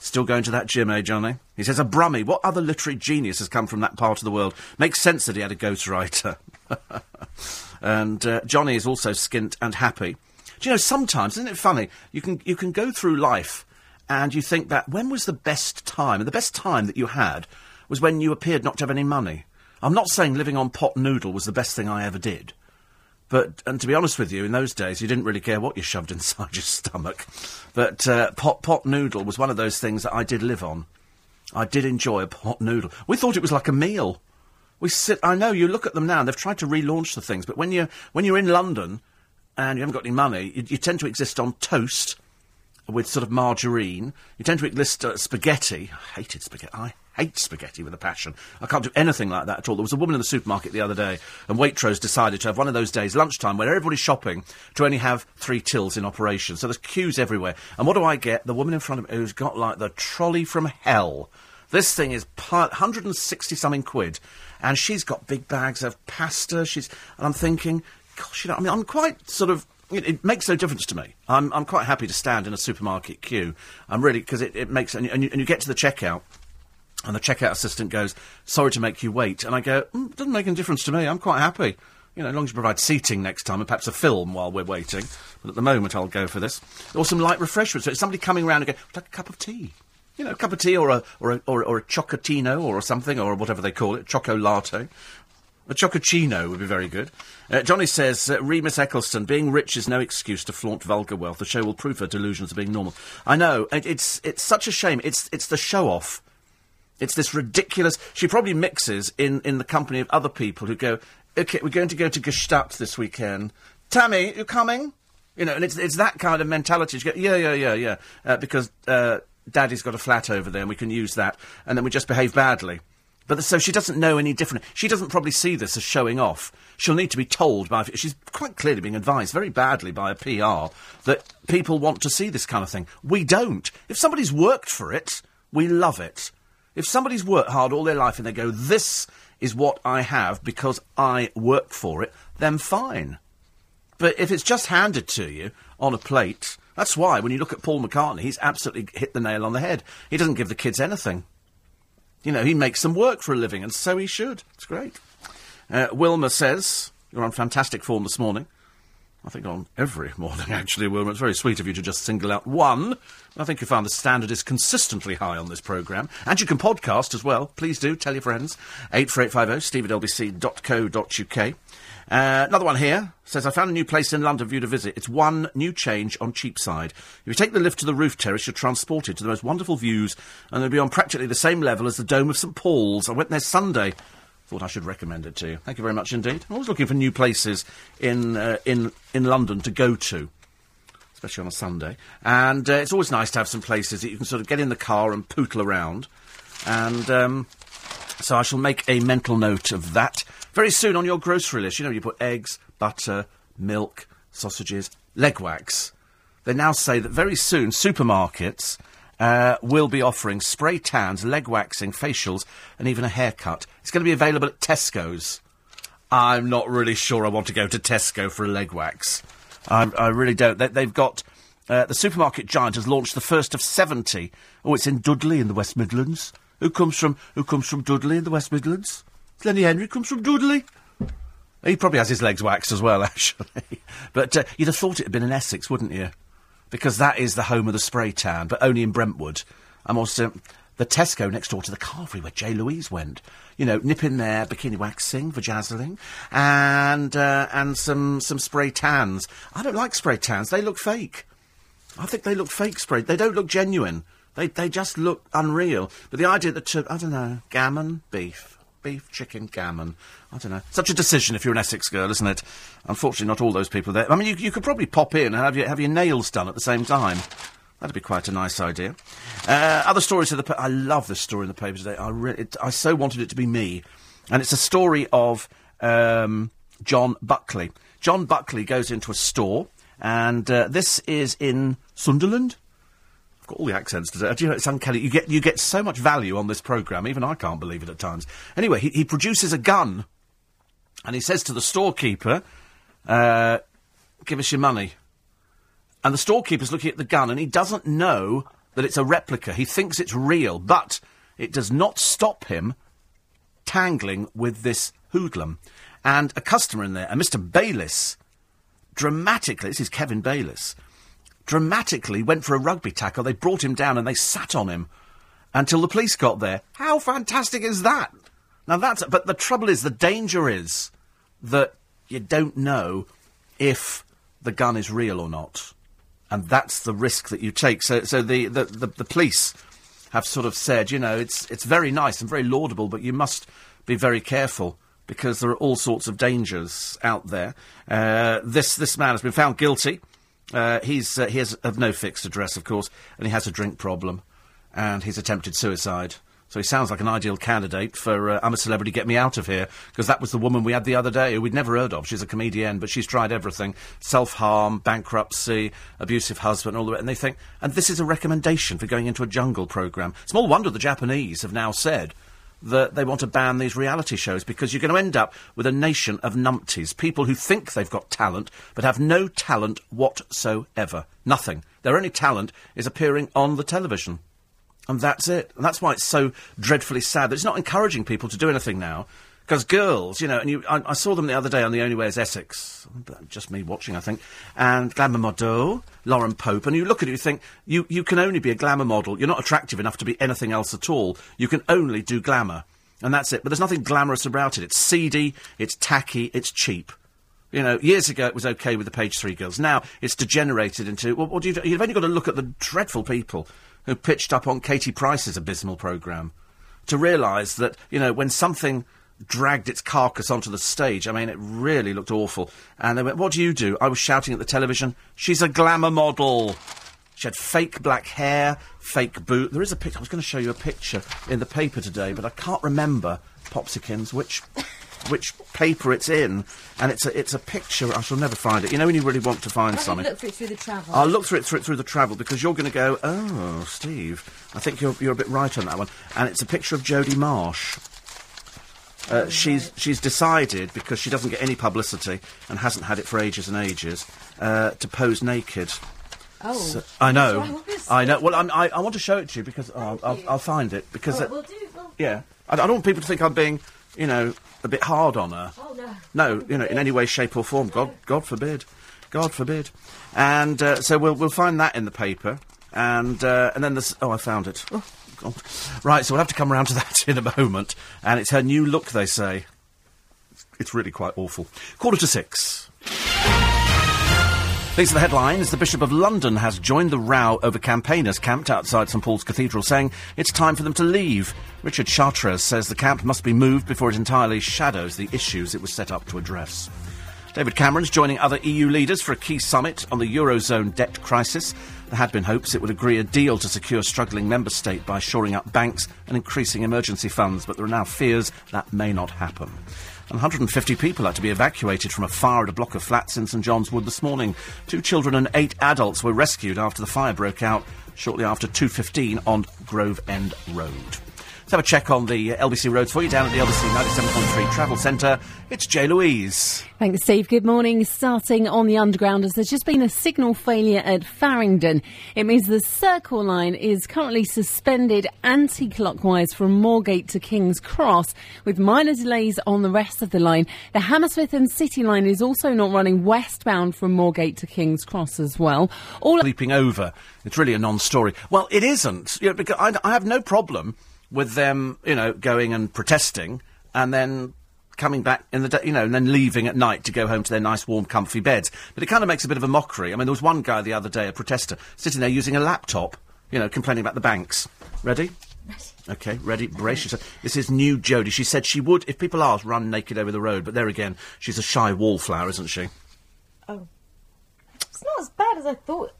Still going to that gym, eh, Johnny? He says, a Brummie. What other literary genius has come from that part of the world? Makes sense that he had a ghostwriter. [laughs] [laughs] and uh, Johnny is also skint and happy. Do you know, sometimes, isn't it funny? You can, you can go through life and you think that when was the best time? And the best time that you had was when you appeared not to have any money. I'm not saying living on pot noodle was the best thing I ever did. But, and to be honest with you, in those days, you didn't really care what you shoved [laughs] inside your stomach. But uh, pot, pot noodle was one of those things that I did live on. I did enjoy a pot noodle. We thought it was like a meal. We sit. I know you look at them now. and They've tried to relaunch the things, but when you when you're in London and you haven't got any money, you, you tend to exist on toast with sort of margarine. You tend to exist uh, spaghetti. I hated spaghetti. I hate spaghetti with a passion. I can't do anything like that at all. There was a woman in the supermarket the other day, and Waitrose decided to have one of those days, lunchtime, where everybody's shopping, to only have three tills in operation. So there's queues everywhere. And what do I get? The woman in front of me who's got like the trolley from hell. This thing is 160 something quid, and she's got big bags of pasta. She's, and I'm thinking, gosh, you know, I mean, I'm quite sort of it, it, makes no difference to me. I'm, I'm quite happy to stand in a supermarket queue. I'm really because it, it makes and you, and you, and you get to the checkout, and the checkout assistant goes, "Sorry to make you wait," and I go, mm, "Doesn't make any difference to me. I'm quite happy." You know, as long as you provide seating next time and perhaps a film while we're waiting. But at the moment, I'll go for this. Or some light refreshments. So it's somebody coming around and go, like a cup of tea. You know, a cup of tea or a, or a, or or a chocotino or something, or whatever they call it, choco latte. A chococino would be very good. Uh, Johnny says, uh, Remus Ecclestone, being rich is no excuse to flaunt vulgar wealth. The show will prove her delusions of being normal. I know, it, it's, it's such a shame. It's, it's the show off. It's this ridiculous. She probably mixes in, in the company of other people who go, okay, we're going to go to Gstaad this weekend. Tammy, you coming? You know, and it's, it's that kind of mentality. She go, yeah, yeah, yeah, yeah, uh, because uh, Daddy's got a flat over there and we can use that, and then we just behave badly. But so she doesn't know any different. She doesn't probably see this as showing off. She'll need to be told by. She's quite clearly being advised very badly by a PR that people want to see this kind of thing. We don't. If somebody's worked for it, we love it. If somebody's worked hard all their life and they go, this is what I have because I worked for it, then fine. But if it's just handed to you on a plate, that's why when you look at Paul McCartney, he's absolutely hit the nail on the head. He doesn't give the kids anything. You know, he makes them work for a living, and so he should. It's great. Uh, Wilma says, You're on fantastic form this morning. I think on every [laughs] morning, actually, Wilma. It's very sweet of you to just single out one. I think you found the standard is consistently high on this programme. And you can podcast as well. Please do. Tell your friends. 84850 steve at lbc.co.uk. Uh, another one here says, I found a new place in London for you to visit. It's one new change on Cheapside. If you take the lift to the roof terrace, you're transported to the most wonderful views, and they'll be on practically the same level as the Dome of St Paul's. I went there Sunday. Thought I should recommend it to you. Thank you very much indeed. I'm always looking for new places in, uh, in, in London to go to especially on a Sunday. And uh, it's always nice to have some places that you can sort of get in the car and pootle around. And um, so I shall make a mental note of that. Very soon on your grocery list, you know, you put eggs, butter, milk, sausages, leg wax. They now say that very soon supermarkets uh, will be offering spray tans, leg waxing, facials, and even a haircut. It's going to be available at Tesco's. I'm not really sure I want to go to Tesco for a leg wax. I, I really don't. They, have got. Uh, the supermarket giant has launched the first of 70. Oh, it's in Dudley in the West Midlands. Who comes from Who comes from Dudley in the West Midlands? Lenny Henry comes from Dudley. He probably has his legs waxed as well, [laughs] actually. but uh, you'd have thought it had been in Essex, wouldn't you? Because that is the home of the spray tan, but only in Brentwood. I'm also the Tesco next door to the Carvery where Jay Louise went. You know, nip in there, bikini waxing, vajazzling, and uh, and some some spray tans. I don't like spray tans; they look fake. I think they look fake spray. They don't look genuine. They they just look unreal. But the idea that I don't know, gammon, beef, beef, chicken, gammon. I don't know. Such a decision if you're an Essex girl, isn't it? Unfortunately, not all those people there. I mean, you, you could probably pop in and have your, have your nails done at the same time. That'd be quite a nice idea. Uh, other stories of the. Pa- I love this story in the paper today. I re- it, I so wanted it to be me, and it's a story of um, John Buckley. John Buckley goes into a store, and uh, this is in Sunderland all the accents today. Do you know, it's uncanny. You get, you get so much value on this programme, even I can't believe it at times. Anyway, he, he produces a gun, and he says to the storekeeper, uh, give us your money. And the storekeeper's looking at the gun, and he doesn't know that it's a replica. He thinks it's real, but it does not stop him tangling with this hoodlum. And a customer in there, a Mr. Bayliss, dramatically, this is Kevin Bayliss, dramatically went for a rugby tackle. They brought him down and they sat on him until the police got there. How fantastic is that? Now that's, but the trouble is, the danger is that you don't know if the gun is real or not. And that's the risk that you take. So, so the, the, the, the police have sort of said, you know, it's, it's very nice and very laudable, but you must be very careful because there are all sorts of dangers out there. Uh, this, this man has been found guilty. Uh, he's, uh, he has of no fixed address, of course, and he has a drink problem, and he's attempted suicide. So he sounds like an ideal candidate for uh, I'm a celebrity, get me out of here, because that was the woman we had the other day who we'd never heard of. She's a comedian, but she's tried everything: self-harm, bankruptcy, abusive husband, all the way. And they think, and this is a recommendation for going into a jungle program. Small wonder the Japanese have now said that they want to ban these reality shows because you're going to end up with a nation of numpties, people who think they've got talent but have no talent whatsoever. Nothing. Their only talent is appearing on the television. And that's it. And that's why it's so dreadfully sad that it's not encouraging people to do anything now. Because girls, you know, and you, I, I, saw them the other day on The Only Way is Essex. Just me watching, I think. And glamour model, Lauren Pope. And you look at it, you think, you, you can only be a glamour model. You're not attractive enough to be anything else at all. You can only do glamour. And that's it. But there's nothing glamorous about it. It's seedy, it's tacky, it's cheap. You know, years ago it was okay with the page three girls. Now it's degenerated into. Well, what do you do? You've only got to look at the dreadful people who pitched up on Katie Price's abysmal programme to realise that, you know, when something dragged its carcass onto the stage, I mean, it really looked awful. And they went, What do you do? I was shouting at the television, She's a glamour model. She had fake black hair, fake boot. There is a picture. I was going to show you a picture in the paper today, but I can't remember, Popsykins, which which paper it's in, and it's a it's a picture. I shall never find it. You know when you really want to find something. I'll look through it through the travel. I'll look through it through, through the travel because you're going to go. Oh, Steve, I think you're you're a bit right on that one. And it's a picture of Jodie Marsh. Uh, she's she's decided because she doesn't get any publicity and hasn't had it for ages and ages uh, to pose naked. Oh, So- I know, Sorry, what is I know. Well, I'm, I I want to show it to you because oh, I'll, I'll, I'll find it because we'll do. Well, yeah, I, I don't want people to think I'm being you know a bit hard on her. oh no. No, you know, in any way, shape, or form. God, God forbid. God forbid. And uh, so we'll we'll find that in the paper, and uh, and then there's oh, I found it. Oh, God. Right, so we'll have to come around to [laughs] that in a moment. And it's her new look, they say. It's, it's really quite awful. Quarter to six. These are the headlines. The Bishop of London has joined the row over campaigners camped outside St Paul's Cathedral, saying it's time for them to leave. Richard Chartres says the camp must be moved before it entirely shadows the issues it was set up to address. David Cameron's joining other EU leaders for a key summit on the Eurozone debt crisis. There had been hopes it would agree a deal to secure struggling member state by shoring up banks and increasing emergency funds, but there are now fears that may not happen. 150 people had to be evacuated from a fire at a block of flats in St John's Wood this morning. Two children and eight adults were rescued after the fire broke out shortly after 2.15 on Grove End Road. Let's have a check on the LBC roads for you down at the LBC 97.3 Travel Centre. It's J. Louise. Thanks, Steve. Good morning. Starting on the underground, as there's just been a signal failure at Farringdon. It means the Circle Line is currently suspended anti-clockwise from Moorgate to King's Cross, with minor delays on the rest of the line. The Hammersmith and City Line is also not running westbound from Moorgate to King's Cross as well. All Leaping over. It's really a non-story. Well, it isn't. You know, because I, I have no problem with them, you know, going and protesting and then coming back in the day, you know, and then leaving at night to go home to their nice, warm, comfy beds. But it kind of makes a bit of a mockery. I mean, there was one guy the other day, a protester, sitting there using a laptop, you know, complaining about the banks. Ready? Okay, ready? Brace yourself. This is new Jodie. She said she would, if people asked, run naked over the road. But there again, she's a shy wallflower, isn't she? Oh, it's not as bad as I thought.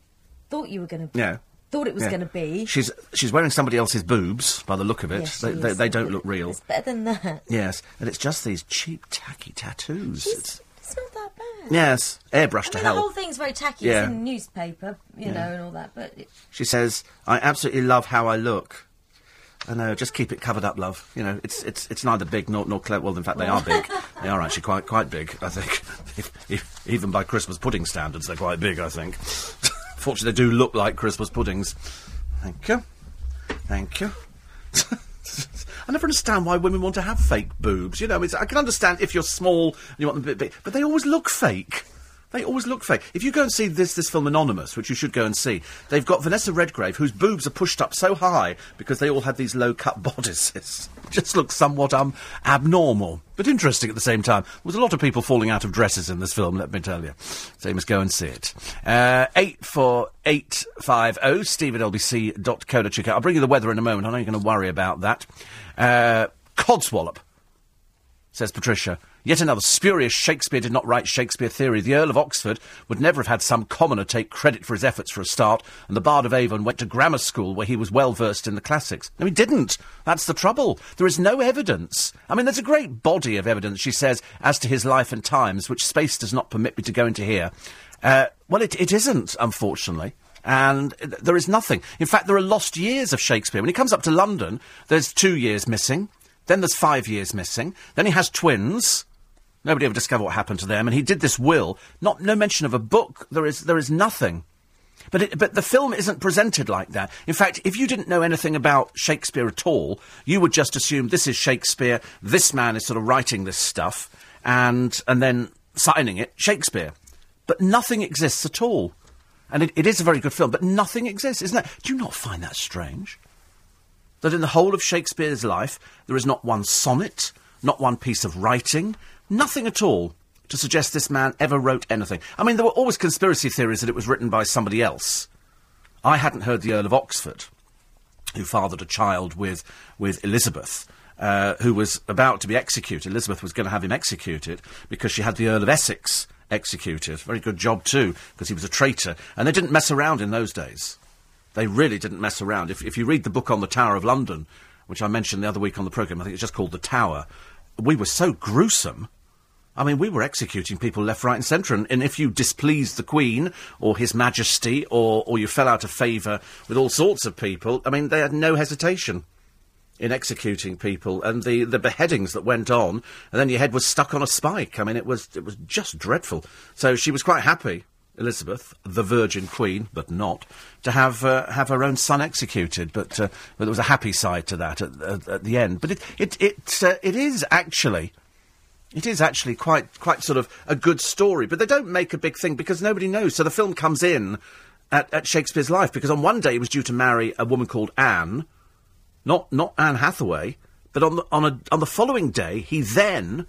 Thought you were going to. Yeah. Thought it was Yeah. going to be. She's she's wearing somebody else's boobs by the look of it. Yes, they, they, they don't look real. It's better than that. Yes, and it's just these cheap, tacky tattoos. It's, It's not that bad. yes, airbrushed I to mean, the whole thing's very tacky. Yeah. It's in the newspaper, you know, and all that. But it, She says, "I absolutely love how I look." I know, just keep it covered up, love. You know, it's it's it's neither big nor nor clever. Well, in fact, they are big. [laughs] they are actually quite quite big. I think, [laughs] if, if, even by Christmas pudding standards, they're quite big. I think. [laughs] Fortunately, they do look like Christmas puddings. Thank you. Thank you. [laughs] I never understand why women want to have fake boobs. You know, I can understand if you're small and you want them a bit big, but they always look fake. They always look fake. If you go and see this this film Anonymous, which you should go and see, they've got Vanessa Redgrave, whose boobs are pushed up so high because they all had these low cut [laughs] bodices. Just looks somewhat um abnormal, but interesting at the same time. There was a lot of people falling out of dresses in this film. Let me tell you. So you must go and see it. Uh, eight four eight five zero. Steve at lbc.co.uk. I'll bring you the weather in a moment. I know you're going to worry about that. Uh, Codswallop says Patricia. Yet another spurious Shakespeare did not write Shakespeare theory. The Earl of Oxford would never have had some commoner take credit for his efforts for a start, and the Bard of Avon went to grammar school where he was well versed in the classics. No, he didn't. That's the trouble. There is no evidence. I mean, there's a great body of evidence, she says, as to his life and times, which space does not permit me to go into here. Uh, well, it, it isn't, unfortunately. And there is nothing. In fact, there are lost years of Shakespeare. When he comes up to London, there's two years missing. Then there's five years missing. Then he has twins. Nobody ever discovered what happened to them. And he did this will. Not no mention of a book. There is there is nothing. But it, but the film isn't presented like that. In fact, if you didn't know anything about Shakespeare at all, you would just assume this is Shakespeare. This man is sort of writing this stuff, and and then signing it Shakespeare. But nothing exists at all. And it, it is a very good film, but nothing exists, isn't that? Do you not find that strange? That in the whole of Shakespeare's life, there is not one sonnet, not one piece of writing, nothing at all to suggest this man ever wrote anything. I mean, there were always conspiracy theories that it was written by somebody else. I hadn't heard the Earl of Oxford, who fathered a child with, with Elizabeth. Uh, who was about to be executed. Elizabeth was going to have him executed because she had the Earl of Essex executed. Very good job, too, because he was a traitor. And they didn't mess around in those days. They really didn't mess around. If, if you read the book on the Tower of London, which I mentioned the other week on the programme, I think it's just called The Tower, we were so gruesome. I mean, we were executing people left, right, and centre. And, and if you displeased the Queen or His Majesty or, or you fell out of favour with all sorts of people, I mean, they had no hesitation in executing people and the, the beheadings that went on, and then your head was stuck on a spike. I mean, it was it was just dreadful. So she was quite happy, Elizabeth, the Virgin Queen, but not, to have uh, have her own son executed. But, uh, but there was a happy side to that at, at, at the end. But it it it, uh, it is actually. It is actually quite, quite sort of a good story, but they don't make a big thing because nobody knows. So the film comes in at, at Shakespeare's life because on one day he was due to marry a woman called Anne, not not Anne Hathaway, but on the on a on the following day he then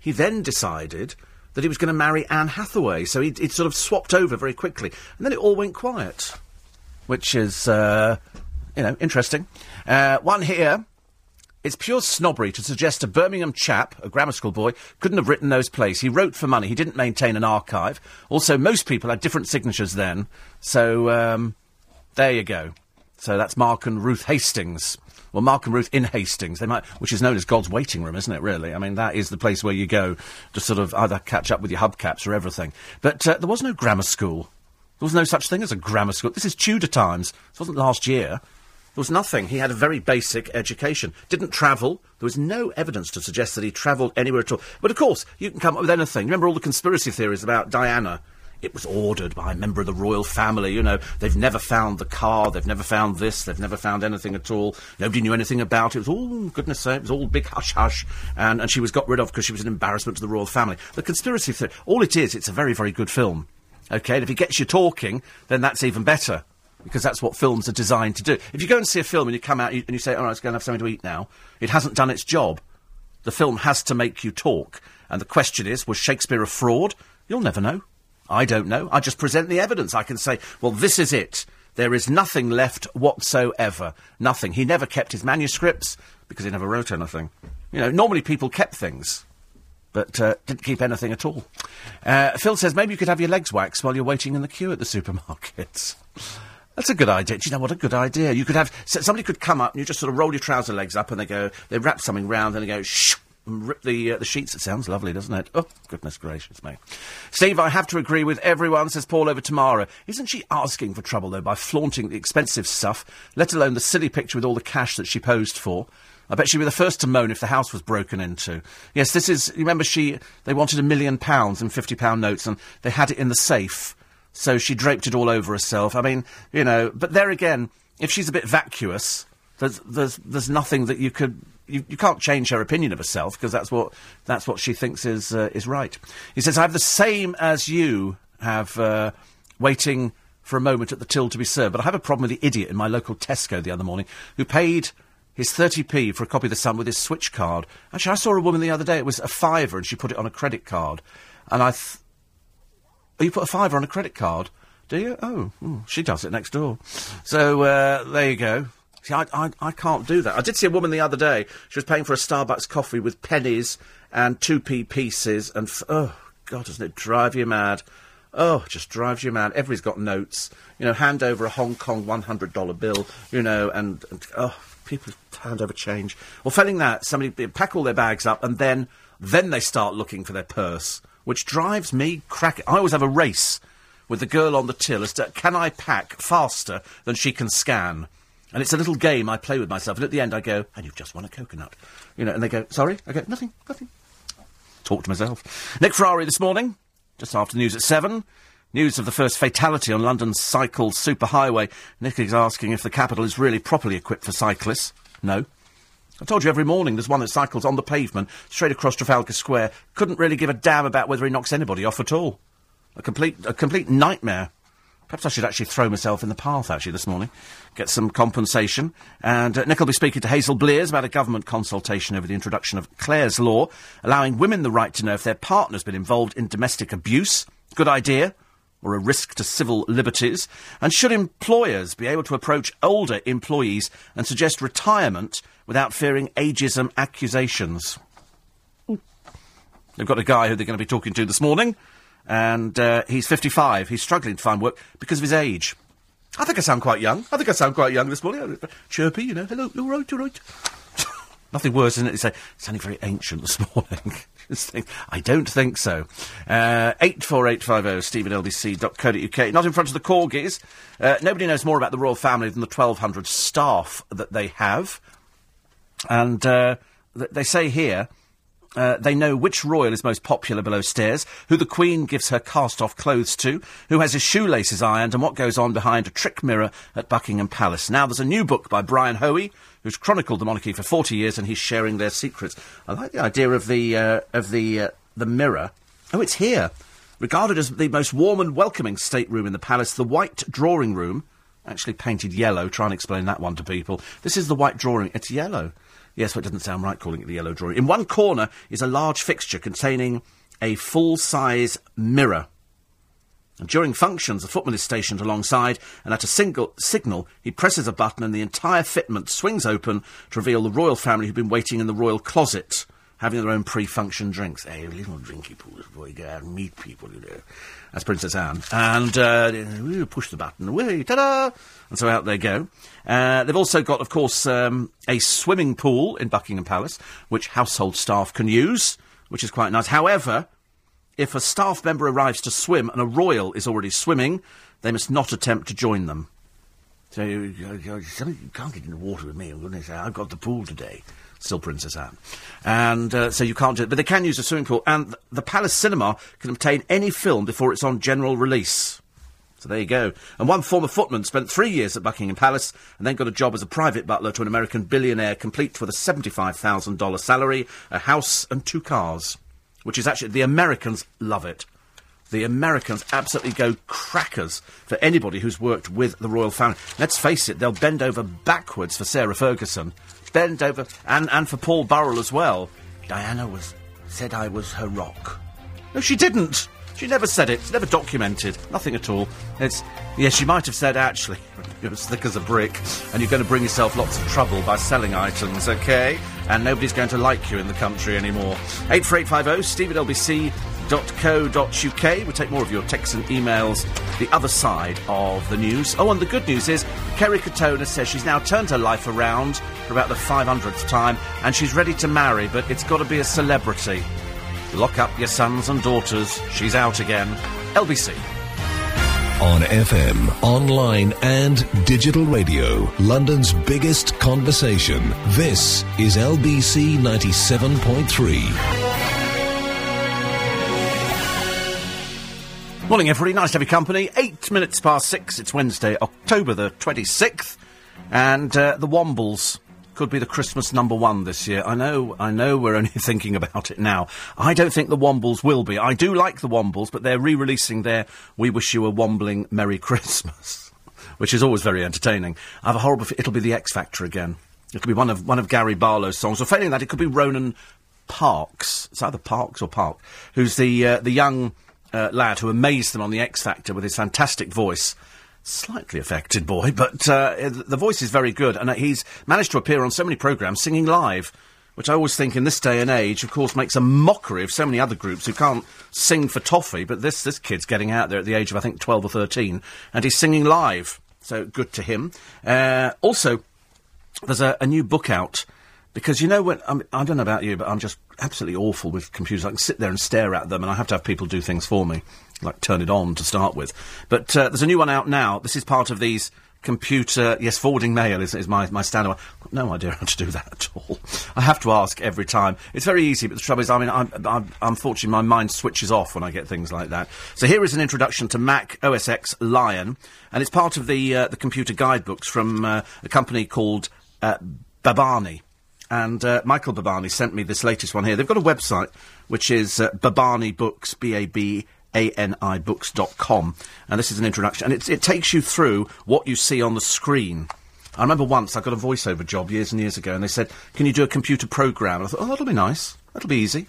he then decided that he was going to marry Anne Hathaway. So he it sort of swapped over very quickly, and then it all went quiet, which is uh, you know interesting. Uh, one here. It's pure snobbery to suggest a Birmingham chap, a grammar school boy, couldn't have written those plays. He wrote for money. He didn't maintain an archive. Also, most people had different signatures then. So, um, there you go. So that's Mark and Ruth Hastings. Well, Mark and Ruth in Hastings, they might, which is known as God's waiting room, isn't it? Really, I mean, that is the place where you go to sort of either catch up with your hubcaps or everything. But uh, there was no grammar school. There was no such thing as a grammar school. This is Tudor times. This wasn't last year. There was nothing. He had a very basic education. Didn't travel. There was no evidence to suggest that he travelled anywhere at all. But of course, you can come up with anything. Remember all the conspiracy theories about Diana? It was ordered by a member of the royal family. You know, they've never found the car. They've never found this. They've never found anything at all. Nobody knew anything about it. It was all, goodness sake, it was all big hush hush. And, and she was got rid of because she was an embarrassment to the royal family. The conspiracy theory, all it is, it's a very, very good film. Okay, and if it gets you talking, then that's even better because that's what films are designed to do. If you go and see a film and you come out and you say, all right, let's go and have something to eat now, it hasn't done its job. The film has to make you talk. And the question is, was Shakespeare a fraud? You'll never know. I don't know. I just present the evidence. I can say, well, this is it. There is nothing left whatsoever. Nothing. He never kept his manuscripts because he never wrote anything. You know, normally people kept things but uh, didn't keep anything at all. Uh, Phil says maybe you could have your legs waxed while you're waiting in the queue at the supermarkets. [laughs] That's a good idea. Do you know what a good idea? You could have so somebody could come up and you just sort of roll your trouser legs up and they go they wrap something round and they go shh and rip the uh, the sheets. It sounds lovely, doesn't it? Oh goodness gracious me, Steve! I have to agree with everyone. Says Paul over Tamara. Isn't she asking for trouble though by flaunting the expensive stuff, let alone the silly picture with all the cash that she posed for? I bet she'd be the first to moan if the house was broken into. Yes, this is. Remember she? They wanted a million pounds in fifty pound notes, and they had it in the safe. So she draped it all over herself. I mean, you know. But there again, if she's a bit vacuous, there's there's there's nothing that you could you, you can't change her opinion of herself because that's what that's what she thinks is uh, is right. He says I have the same as you have uh, waiting for a moment at the till to be served, but I have a problem with the idiot in my local Tesco the other morning who paid his 30p for a copy of The Sun with his switch card. Actually, I saw a woman the other day, it was a fiver, and she put it on a credit card. And I. Th- oh, you put a fiver on a credit card? Do you? Oh, hmm, she does it next door. So, uh, there you go. See, I, I, I can't do that. I did see a woman the other day. She was paying for a Starbucks coffee with pennies and 2p pieces, and. F- oh, God, doesn't it drive you mad? Oh, it just drives you mad. Everybody's got notes. You know, hand over a Hong Kong $100 bill, you know, and, and oh, people hand over change. Well, failing that, somebody pack all their bags up and then then they start looking for their purse, which drives me crack. I always have a race with the girl on the till as to can I pack faster than she can scan. And it's a little game I play with myself. And at the end, I go, and you've just won a coconut. You know, and they go, sorry? I go, nothing, nothing. Talk to myself. Nick Ferrari this morning, just after news at seven. News of the first fatality on London's cycle superhighway. Nick is asking if the capital is really properly equipped for cyclists. No. I told you every morning there's one that cycles on the pavement straight across Trafalgar Square. Couldn't really give a damn about whether he knocks anybody off at all. A complete, a complete nightmare. Perhaps I should actually throw myself in the path, actually, this morning. Get some compensation. And uh, Nick will be speaking to Hazel Blears about a government consultation over the introduction of Clare's Law, allowing women the right to know if their partner's been involved in domestic abuse. Good idea. Or a risk to civil liberties. And should employers be able to approach older employees and suggest retirement without fearing ageism accusations? They've got a guy who they're going to be talking to this morning, and uh, he's 55. He's struggling to find work because of his age. I think I sound quite young. I think I sound quite young this morning. Chirpy, you know. Hello, all right, all right? [laughs] Nothing worse, isn't it? It's sounding very ancient this [laughs] morning. I don't think so. Uh, 84850 steve at lbc.co.uk. Not in front of the corgis. Uh, nobody knows more about the royal family than the 1,200 staff that they have. And uh, th- they say here uh, they know which royal is most popular below stairs, who the Queen gives her cast off clothes to, who has his shoelaces ironed, and what goes on behind a trick mirror at Buckingham Palace. Now, there's a new book by Brian Hoey, who's chronicled the monarchy for 40 years, and he's sharing their secrets. I like the idea of the, uh, of the, uh, the mirror. Oh, it's here. Regarded as the most warm and welcoming stateroom in the palace, the white drawing room, actually painted yellow, try and explain that one to people. This is the white drawing. It's yellow. Yes, but it doesn't sound right calling it the yellow drawing. In one corner is a large fixture containing a full-size mirror. And during functions, a footman is stationed alongside, and at a single signal, he presses a button and the entire fitment swings open to reveal the royal family who've been waiting in the royal closet, having their own pre-function drinks. A little drinky pools before you go out and meet people, you know. That's Princess Anne. And uh, push the button, away, ta-da! And so out they go. Uh, they've also got, of course, um, a swimming pool in Buckingham Palace, which household staff can use, which is quite nice. However, if a staff member arrives to swim and a royal is already swimming, they must not attempt to join them. So you, you, you, you can't get in the water with me. To say, I've got the pool today. Still Princess Anne. And uh, so you can't do it. But they can use a swimming pool. And th- the Palace Cinema can obtain any film before it's on general release. So there you go. And one former footman spent three years at Buckingham Palace and then got a job as a private butler to an American billionaire, complete with a $75,000 salary, a house, and two cars. Which is actually, the Americans love it. The Americans absolutely go crackers for anybody who's worked with the royal family. Let's face it, they'll bend over backwards for Sarah Ferguson. Bend over, and, and for Paul Burrell as well. Diana was said I was her rock. No, she didn't. She never said it. It's never documented. Nothing at all. It's yes, she might have said actually. [laughs] You're as thick as a brick, and you're going to bring yourself lots of trouble by selling items, okay? And nobody's going to like you in the country anymore. Eight four eight five oh, zero. Steve at LBC uk. We'll take more of your texts and emails the other side of the news. Oh, and the good news is Kerry Katona says she's now turned her life around for about the 500th time and she's ready to marry, but it's got to be a celebrity. Lock up your sons and daughters. She's out again. LBC. On FM, online, and digital radio, London's biggest conversation. This is LBC 97.3. Morning, everybody. Nice to have your company. Eight minutes past six. It's Wednesday, October the 26th. And uh, the Wombles could be the Christmas number one this year. I know, I know we're only [laughs] thinking about it now. I don't think the Wombles will be. I do like the Wombles, but they're re-releasing their We Wish You a Wombling Merry Christmas, [laughs] which is always very entertaining. I have a horrible... F- it'll be the X Factor again. It could be one of, one of Gary Barlow's songs. Or failing that, it could be Ronan Parks. It's either Parks or Park, who's the, uh, the young uh, lad who amazed them on the X Factor with his fantastic voice slightly affected boy, but uh, the voice is very good, and he's managed to appear on so many programmes singing live, which I always think in this day and age, of course, makes a mockery of so many other groups who can't sing for toffee. But this this kid's getting out there at the age of I think twelve or thirteen, and he's singing live. So good to him. Uh, also, there's a, a new book out because you know when I, mean, I don't know about you, but I'm just absolutely awful with computers. I can sit there and stare at them, and I have to have people do things for me like turn it on to start with. But uh, there's a new one out now. This is part of these computer. Yes, forwarding mail is, is my, my standard. I've got no idea how to do that at all. I have to ask every time. It's very easy, but the trouble is, I mean, I'm, I'm, unfortunately, my mind switches off when I get things like that. So here is an introduction to Mac OS X Lion, and it's part of the uh, the computer guidebooks from uh, a company called uh, Babani. And uh, Michael Babani sent me this latest one here. They've got a website which is uh, Babani Books, B A B anibooks.com. And this is an introduction. And it takes you through what you see on the screen. I remember once I got a voiceover job years and years ago, and they said, Can you do a computer program? I thought, Oh, that'll be nice. That'll be easy.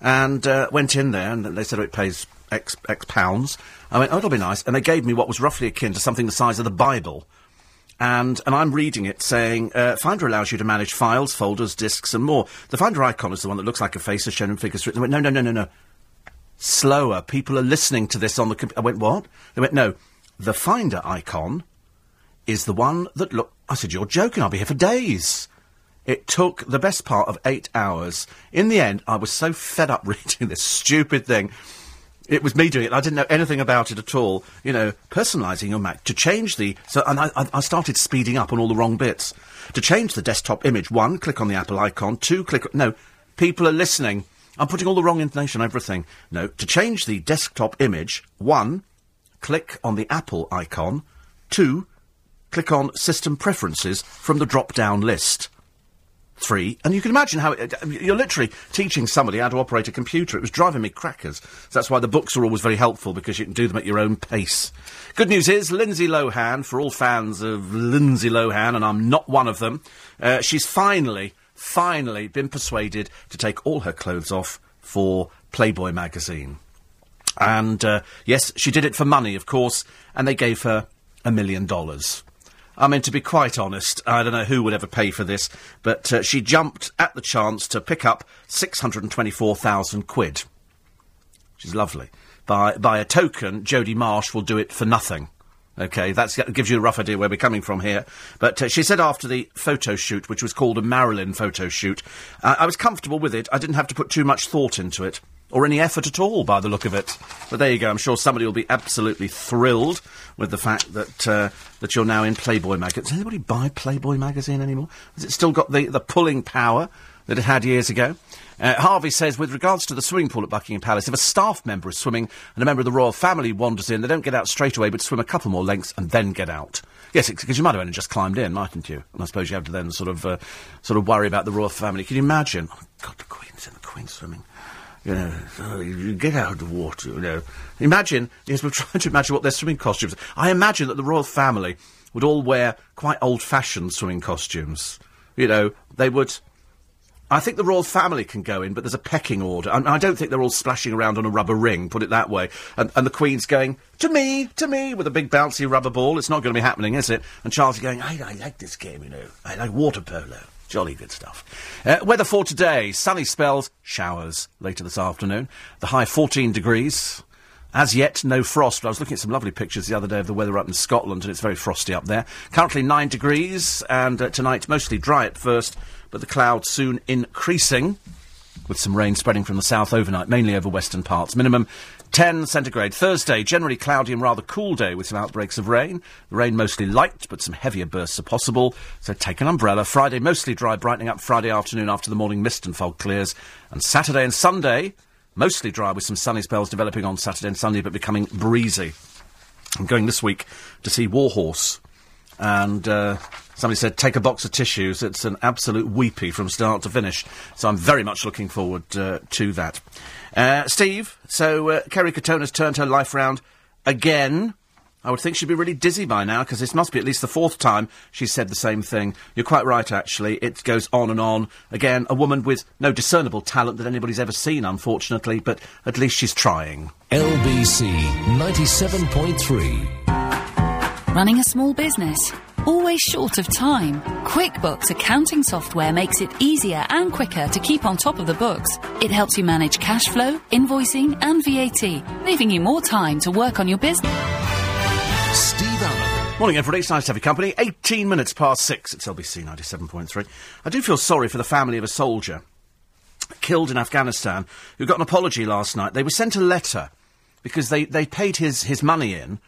And uh, went in there, and they said, oh, It pays X, X pounds. I went, Oh, it'll be nice. And they gave me what was roughly akin to something the size of the Bible. And, and I'm reading it saying, uh, Finder allows you to manage files, folders, disks, and more. The Finder icon is the one that looks like a face as shown in figures. They went, no, no, no, no, no slower. People are listening to this on the computer. I went, what? They went, no. The Finder icon is the one that look. I said, you're joking. I'll be here for days. It took the best part of eight hours. In the end, I was so fed up [laughs] reading this stupid thing. It was me doing it. I didn't know anything about it at all. You know, personalising your Mac to change the so, and I, I started speeding up on all the wrong bits. To change the desktop image, one, click on the Apple icon. Two, click. No, people are listening. I'm putting all the wrong information everything. No, to change the desktop image, one, click on the Apple icon. Two, click on System Preferences from the drop-down list. Three, and you can imagine how it, you're literally teaching somebody how to operate a computer. It was driving me crackers. So that's why the books are always very helpful because you can do them at your own pace. Good news is Lindsay Lohan, for all fans of Lindsay Lohan, and I'm not one of them, uh, she's finally finally been persuaded to take all her clothes off for Playboy magazine. And uh, yes, she did it for money, of course, and they gave her a million dollars. I mean, to be quite honest, I don't know who would ever pay for this, but uh, she jumped at the chance to pick up 624,000 quid. She's lovely. By, by a token, Jodie Marsh will do it for nothing. Okay, that gives you a rough idea where we're coming from here. But uh, she said after the photo shoot, which was called a Marilyn photo shoot, uh, I was comfortable with it. I didn't have to put too much thought into it. Or any effort at all, by the look of it. But there you go. I'm sure somebody will be absolutely thrilled with the fact that uh, that you're now in Playboy magazine. Does anybody buy Playboy magazine anymore? Has it still got the, the pulling power that it had years ago? Uh, Harvey says, with regards to the swimming pool at Buckingham Palace, if a staff member is swimming and a member of the royal family wanders in, they don't get out straight away, but swim a couple more lengths and then get out. Yes, because you might have only just climbed in, mightn't you? And I suppose you have to then sort of, uh, sort of worry about the royal family. Can you imagine? Oh, God, the Queen's in the Queen's swimming. You know, you get out of the water, you know. Imagine, yes, we're [laughs] trying to imagine what their swimming costumes I imagine that the royal family would all wear quite old-fashioned swimming costumes. You know, they would I think the royal family can go in, but there's a pecking order. I, I don't think they're all splashing around on a rubber ring, put it that way. And, and, the Queen's going, to me, to me, with a big bouncy rubber ball. It's not going to be happening, is it? And Charles is going, I, I like this game, you know. I like water polo. Jolly good stuff. Uh, weather for today sunny spells, showers later this afternoon. The high 14 degrees. As yet, no frost. I was looking at some lovely pictures the other day of the weather up in Scotland, and it's very frosty up there. Currently 9 degrees, and uh, tonight mostly dry at first but the clouds soon increasing, with some rain spreading from the south overnight, mainly over western parts. Minimum 10 centigrade. Thursday, generally cloudy and rather cool day with some outbreaks of rain. The rain mostly light, but some heavier bursts are possible, so take an umbrella. Friday, mostly dry, brightening up Friday afternoon after the morning mist and fog clears. And Saturday and Sunday, mostly dry with some sunny spells developing on Saturday and Sunday, but becoming breezy. I'm going this week to see Warhorse and uh, somebody said, take a box of tissues. It's an absolute weepy from start to finish. So I'm very much looking forward uh, to that. Uh, Steve, so uh, Kerry Katona's turned her life round again. I would think she'd be really dizzy by now, because this must be at least the fourth time she's said the same thing. You're quite right, actually. It goes on and on. Again, a woman with no discernible talent that anybody's ever seen, unfortunately, but at least she's trying. LBC 97.3. Running a small business? Always short of time? QuickBooks accounting software makes it easier and quicker to keep on top of the books. It helps you manage cash flow, invoicing, and VAT, leaving you more time to work on your business. Steve Allen. Morning, everybody. It's nice to have your company. 18 minutes past six. It's LBC 97.3. I do feel sorry for the family of a soldier killed in Afghanistan who got an apology last night. They were sent a letter because they, they paid his, his money in.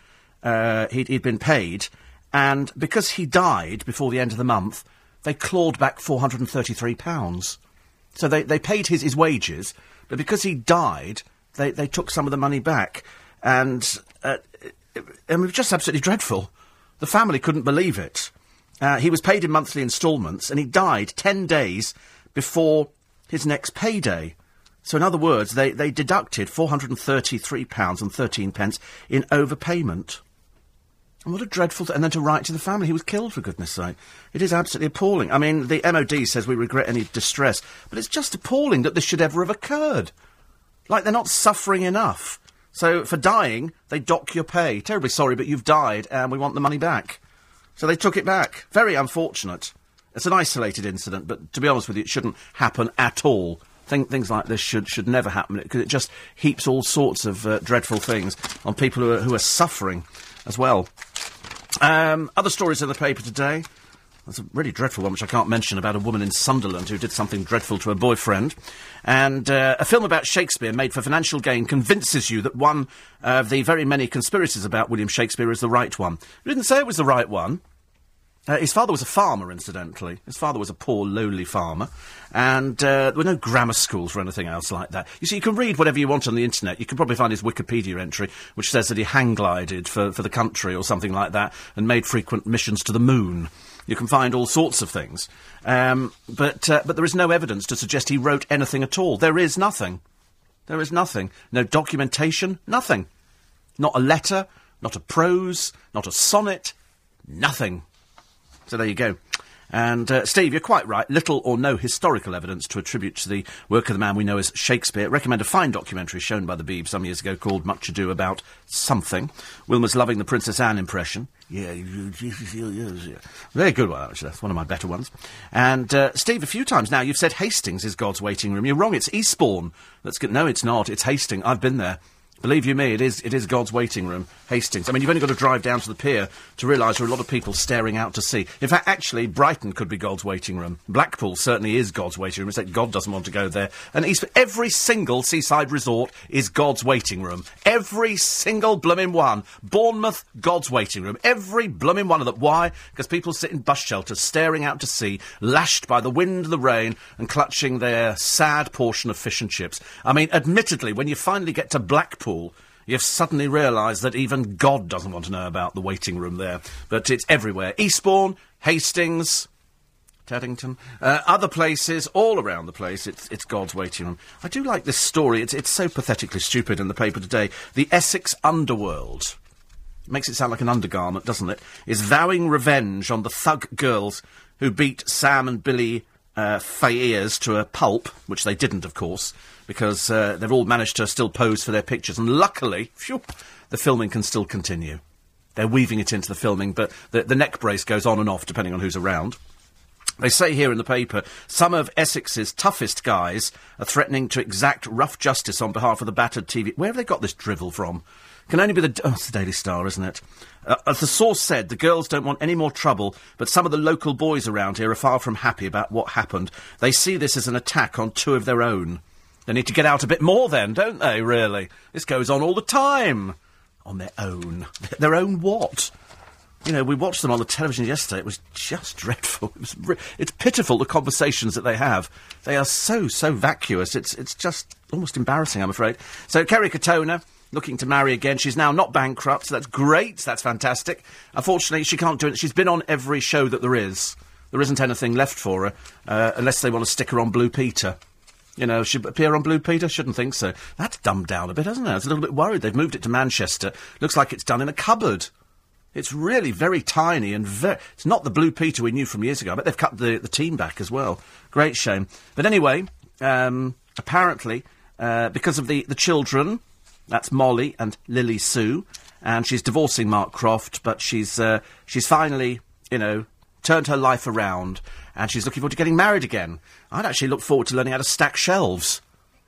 Uh, he'd, he'd been paid. And because he died before the end of the month, they clawed back £433. So they, they paid his, his wages, but because he died, they, they took some of the money back. And uh, and it was just absolutely dreadful. The family couldn't believe it. Uh, he was paid in monthly instalments, and he died ten days before his next payday. So, in other words, they, they deducted £433 and 13 pence in overpayment. What a dreadful thing. And then to write to the family, he was killed, for goodness sake. It is absolutely appalling. I mean, the MOD says we regret any distress, but it's just appalling that this should ever have occurred. Like, they're not suffering enough. So for dying, they dock your pay. Terribly sorry, but you've died, and we want the money back. So they took it back. Very unfortunate. It's an isolated incident, but to be honest with you, it shouldn't happen at all. Things like this should should never happen because it just heaps all sorts of uh, dreadful things on people who are, who are suffering as well. Um, other stories in the paper today. There's a really dreadful one, which I can't mention, about a woman in Sunderland who did something dreadful to her boyfriend. And uh, a film about Shakespeare made for financial gain convinces you that one of the very many conspiracies about William Shakespeare is the right one. We didn't say it was the right one. Uh, his father was a farmer, incidentally. His father was a poor, lowly farmer. And uh, there were no grammar schools or anything else like that. You see, you can read whatever you want on the internet. You can probably find his Wikipedia entry, which says that he hang glided for, for the country or something like that and made frequent missions to the moon. You can find all sorts of things. Um, but, uh, but there is no evidence to suggest he wrote anything at all. There is nothing. There is nothing. No documentation, nothing. Not a letter, not a prose, not a sonnet, nothing. So there you go. And uh, Steve, you're quite right. Little or no historical evidence to attribute to the work of the man we know as Shakespeare. Recommend a fine documentary shown by the Beeb some years ago called Much Ado About Something. Wilma's loving the Princess Anne impression. Yeah, very good one actually. That's one of my better ones. And uh, Steve, a few times now you've said Hastings is God's waiting room. You're wrong. It's Eastbourne. That's good. No, it's not. It's Hastings. I've been there. Believe you me, it is, it is God's waiting room, Hastings. I mean, you've only got to drive down to the pier to realise there are a lot of people staring out to sea. In fact, actually, Brighton could be God's waiting room. Blackpool certainly is God's waiting room, except God doesn't want to go there. And East, every single seaside resort is God's waiting room. Every single blooming one. Bournemouth, God's waiting room. Every blooming one of them. Why? Because people sit in bus shelters, staring out to sea, lashed by the wind, the rain, and clutching their sad portion of fish and chips. I mean, admittedly, when you finally get to Blackpool, you've suddenly realised that even God doesn't want to know about the waiting room there. But it's everywhere. Eastbourne, Hastings, Teddington, uh, other places, all around the place, it's, it's God's waiting room. I do like this story. It's, it's so pathetically stupid in the paper today. The Essex Underworld. Makes it sound like an undergarment, doesn't it? Is vowing revenge on the thug girls who beat Sam and Billy uh, to a pulp, which they didn't, of course, because uh, they've all managed to still pose for their pictures. And luckily, phew, the filming can still continue. They're weaving it into the filming, but the, the neck brace goes on and off depending on who's around. They say here in the paper, some of Essex's toughest guys are threatening to exact rough justice on behalf of the battered TV. Where have they got this drivel from? Can only be the. Oh, it's the Daily Star, isn't it? Uh, as the source said, the girls don't want any more trouble, but some of the local boys around here are far from happy about what happened. They see this as an attack on two of their own. They need to get out a bit more then, don't they, really? This goes on all the time. On their own. Their own what? You know, we watched them on the television yesterday. It was just [laughs] dreadful. It was it's pitiful the conversations that they have. They are so so vacuous. It's it's just almost embarrassing, I'm afraid. So Kerry Katona looking to marry again. She's now not bankrupt, so that's great. That's fantastic. Unfortunately, she can't do it. She's been on every show that there is. There isn't anything left for her, uh, unless they want to stick her on Blue Peter. You know, should appear on Blue Peter? Shouldn't think so. That's dumbed down a bit, hasn't it? I was a little bit worried. They've moved it to Manchester. Looks like it's done in a cupboard. It's really very tiny and very. It's not the Blue Peter we knew from years ago. I bet they've cut the, the team back as well. Great shame. But anyway, um, apparently, uh, because of the, the children, that's Molly and Lily Sue, and she's divorcing Mark Croft, but she's uh, she's finally, you know, turned her life around, and she's looking forward to getting married again. I'd actually look forward to learning how to stack shelves.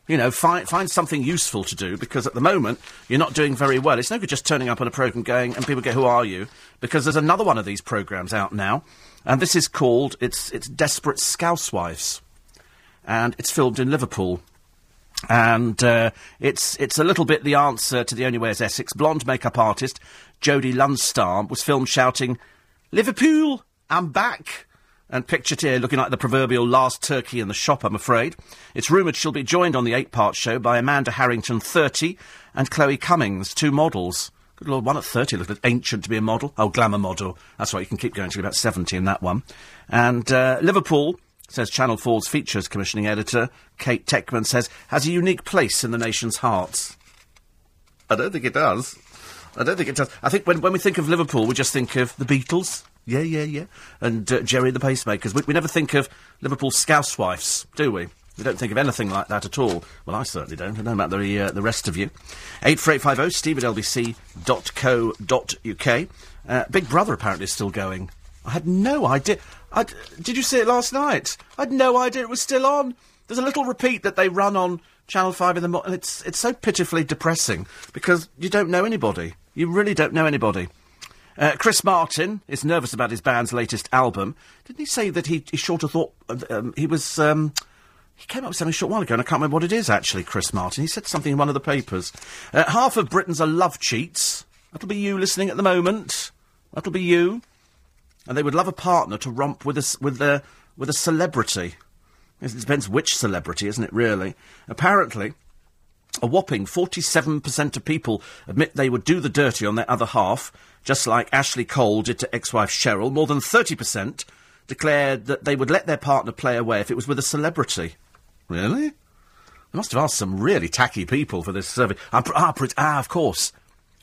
You know, find find something useful to do because at the moment you're not doing very well. It's no good just turning up on a program going and people go, "Who are you?" Because there's another one of these programs out now, and this is called it's it's Desperate Scousewives, and it's filmed in Liverpool. And uh, it's it's a little bit the answer to the only way is Essex. Blonde makeup artist Jodie Lundstram was filmed shouting, "Liverpool, I'm back!" And pictured here looking like the proverbial last turkey in the shop. I'm afraid it's rumoured she'll be joined on the eight-part show by Amanda Harrington, 30, and Chloe Cummings, two models. Good lord, one at 30 looked ancient to be a model. Oh, glamour model. That's right, you can keep going till about 70 in that one. And uh, Liverpool says Channel 4's features commissioning editor, Kate Teckman, says, has a unique place in the nation's hearts. I don't think it does. I don't think it does. I think when, when we think of Liverpool, we just think of the Beatles. Yeah, yeah, yeah. And uh, Gerry the Pacemakers. We, we never think of Liverpool Scousewives, do we? We don't think of anything like that at all. Well, I certainly don't. I don't know about the, uh, the rest of you. 84850 steve at lbc.co.uk. Uh, Big Brother apparently is still going. I had no idea. i did you see it last night? I had no idea it was still on. There's a little repeat that they run on Channel 5 in the morning. It's, it's so pitifully depressing because you don't know anybody. You really don't know anybody. Uh, Chris Martin is nervous about his band's latest album. Didn't he say that he, he sort of thought um, he was. Um, he came up with something a short while ago, and I can't remember what it is actually, Chris Martin. He said something in one of the papers. Uh, half of Britons are love cheats. That'll be you listening at the moment. That'll be you. And they would love a partner to romp with a, with a, with a celebrity. It depends which celebrity, isn't it, really? Apparently, a whopping 47% of people admit they would do the dirty on their other half, just like Ashley Cole did to ex-wife Cheryl. More than 30% declared that they would let their partner play away if it was with a celebrity. Really? They must have asked some really tacky people for this survey. Ah, ah, ah, of course.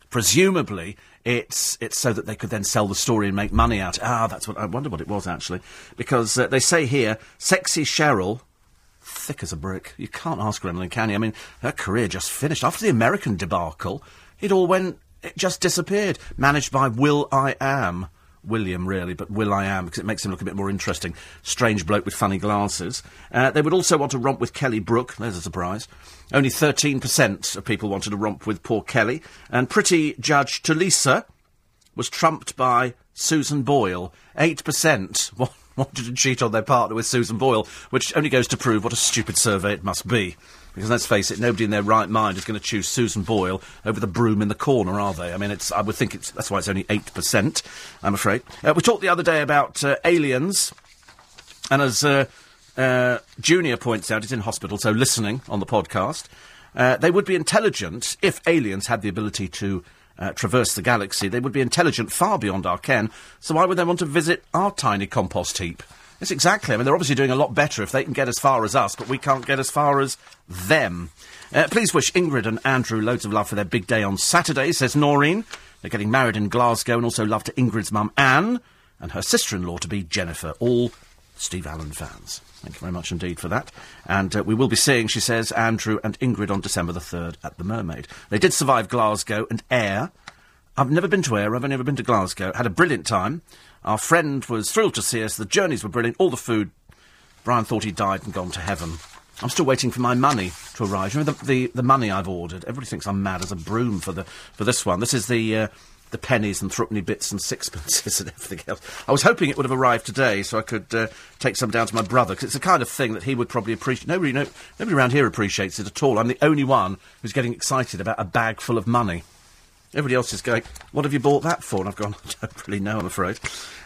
Presumably, it's it's so that they could then sell the story and make money out. Ah, that's what I wonder what it was actually, because uh, they say here, sexy Cheryl, thick as a brick. You can't ask anything, can you? I mean, her career just finished after the American debacle. It all went, it just disappeared. Managed by will.i.am. William, really, but will.i.am, because it makes him look a bit more interesting. Strange bloke with funny glasses. Uh, they would also want to romp with Kelly Brook. There's a surprise. Only 13% of people wanted to romp with poor Kelly. And pretty Judge Tulisa was trumped by Susan Boyle. 8% [laughs] wanted to cheat on their partner with Susan Boyle, which only goes to prove what a stupid survey it must be. Because let's face it, nobody in their right mind is going to choose Susan Boyle over the broom in the corner, are they? I mean, it's, I would think it's, that's why it's only 8%, I'm afraid. Uh, we talked the other day about uh, aliens, and as uh, uh, Junior points out, he's in hospital, so listening on the podcast, uh, they would be intelligent if aliens had the ability to uh, traverse the galaxy. They would be intelligent far beyond our ken, so why would they want to visit our tiny compost heap? Yes, exactly. I mean, they're obviously doing a lot better if they can get as far as us, but we can't get as far as them. Uh, please wish Ingrid and Andrew loads of love for their big day on Saturday, says Noreen. They're getting married in Glasgow, and also love to Ingrid's mum, Anne, and her sister-in-law to be Jennifer. All Steve Allen fans. Thank you very much indeed for that. And uh, we will be seeing, she says, Andrew and Ingrid on December the 3rd at the Mermaid. They did survive Glasgow and Ayr. I've never been to Ayr, I've only ever been to Glasgow. Had a brilliant time. Our friend was thrilled to see us. The journeys were brilliant. All the food. Brian thought he'd died and gone to heaven. I'm still waiting for my money to arrive. You know the, the, the money I've ordered? Everybody thinks I'm mad as a broom for the for this one. This is the uh, the pennies and threepenny bits and sixpences [laughs] and everything else. I was hoping it would have arrived today so I could uh, take some down to my brother because it's the kind of thing that he would probably appreciate. Nobody, no, nobody around here appreciates it at all. I'm the only one who's getting excited about a bag full of money. Everybody else is going, what have you bought that for? And I've gone, [laughs] I don't really know, I'm afraid.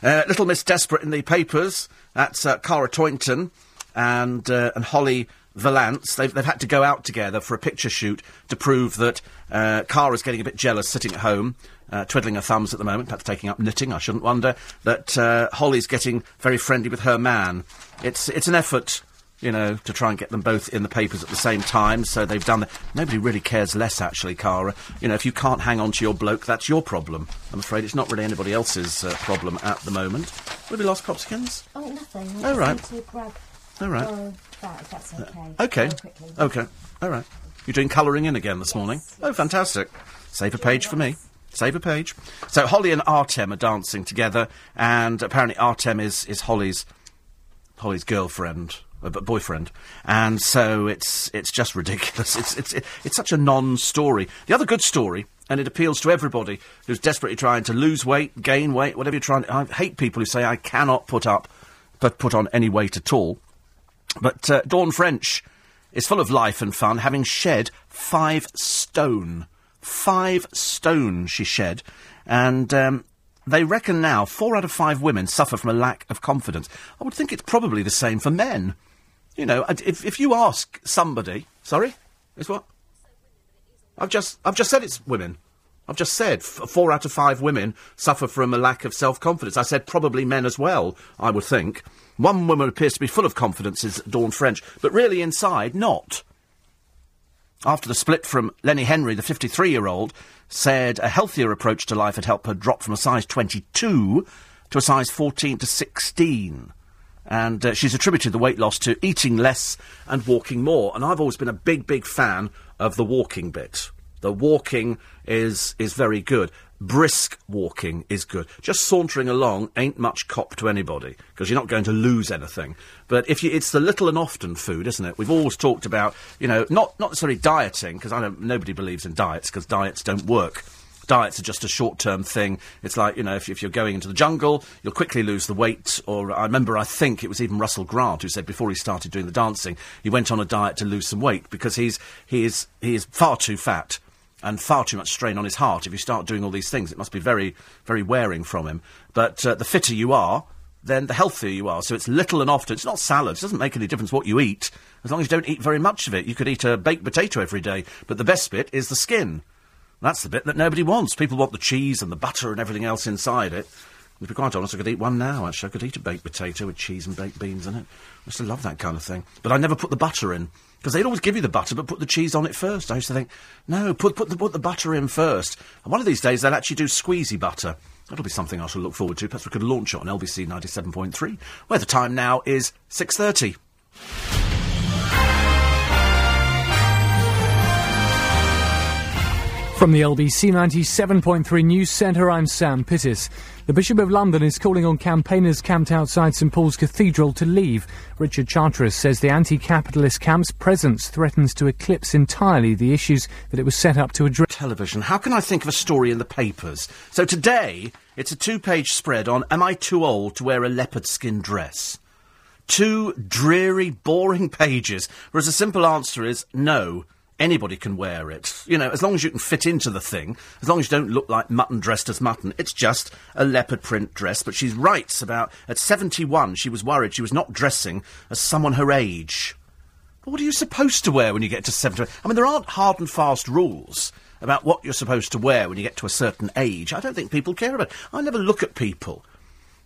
Uh, Little Miss Desperate in the papers. That's uh, Kara Tointon and, uh, and Holly Valance, they've, they've had to go out together for a picture shoot to prove that uh, Kara's getting a bit jealous sitting at home, uh, twiddling her thumbs at the moment, perhaps taking up knitting, I shouldn't wonder, that uh, Holly's getting very friendly with her man. It's, it's an effort, you know, to try and get them both in the papers at the same time, so they've done that. Nobody really cares less, actually, Kara. You know, if you can't hang on to your bloke, that's your problem. I'm afraid it's not really anybody else's uh, problem at the moment. Have we lost Cropskins? Oh, nothing. All right. All right. Oh, that, that's okay. Okay. Okay. All right. You're doing colouring in again this morning? Oh, fantastic. Save a page for me. Save a page. So Holly and Artem are dancing together, and apparently Artem is, is Holly's Holly's girlfriend, uh, boyfriend, and so it's it's just ridiculous. It's it's it's such a non-story. The other good story, and it appeals to everybody who's desperately trying to lose weight, gain weight, whatever you're trying. I hate people who say I cannot put up, but put on any weight at all. But uh, Dawn French is full of life and fun, having shed five stone. Five stone she shed. And um, they reckon now four out of five women suffer from a lack of confidence. I would think it's probably the same for men. You know, if, if you ask somebody. Sorry? It's what? I've just, I've just said it's women. I've just said f- four out of five women suffer from a lack of self confidence. I said probably men as well, I would think. One woman appears to be full of confidence, is Dawn French, but really inside, not. After the split from Lenny Henry, the 53 year old said a healthier approach to life had helped her drop from a size 22 to a size 14 to 16. And uh, she's attributed the weight loss to eating less and walking more. And I've always been a big, big fan of the walking bit. The walking is is very good. Brisk walking is good. Just sauntering along ain't much cop to anybody because you're not going to lose anything. But if you, it's the little and often food, isn't it? We've always talked about, you know, not not necessarily dieting because I don't. Nobody believes in diets because diets don't work. Diets are just a short-term thing. It's like you know, if, if you're going into the jungle, you'll quickly lose the weight. Or I remember, I think it was even Russell Grant who said before he started doing the dancing, he went on a diet to lose some weight because he's he is he is far too fat and far too much strain on his heart. If you start doing all these things, it must be very, very wearing from him. But uh, the fitter you are, then the healthier you are. So it's little and often. It's not salads. It doesn't make any difference what you eat, as long as you don't eat very much of it. You could eat a baked potato every day, but the best bit is the skin. That's the bit that nobody wants. People want the cheese and the butter and everything else inside it. To be quite honest, I could eat one now, actually. I could eat a baked potato with cheese and baked beans in it. I to love that kind of thing. But I never put the butter in. Because they'd always give you the butter, but put the cheese on it first. I used to think, no, put, put, the, put the butter in first. And one of these days, they'll actually do squeezy butter. That'll be something I shall look forward to. Perhaps we could launch it on LBC 97.3, where the time now is 6.30. From the LBC 97.3 News Centre, I'm Sam Pittis. The Bishop of London is calling on campaigners camped outside St Paul's Cathedral to leave. Richard Chartres says the anti-capitalist camp's presence threatens to eclipse entirely the issues that it was set up to address. Television. How can I think of a story in the papers? So today, it's a two-page spread on Am I Too Old to Wear a Leopard Skin Dress? Two dreary, boring [laughs] pages, whereas the simple answer is no. Anybody can wear it. You know, as long as you can fit into the thing, as long as you don't look like mutton dressed as mutton, it's just a leopard print dress. But she writes about, at 71, she was worried she was not dressing as someone her age. But what are you supposed to wear when you get to 70? I mean, there aren't hard and fast rules about what you're supposed to wear when you get to a certain age. I don't think people care about it. I never look at people,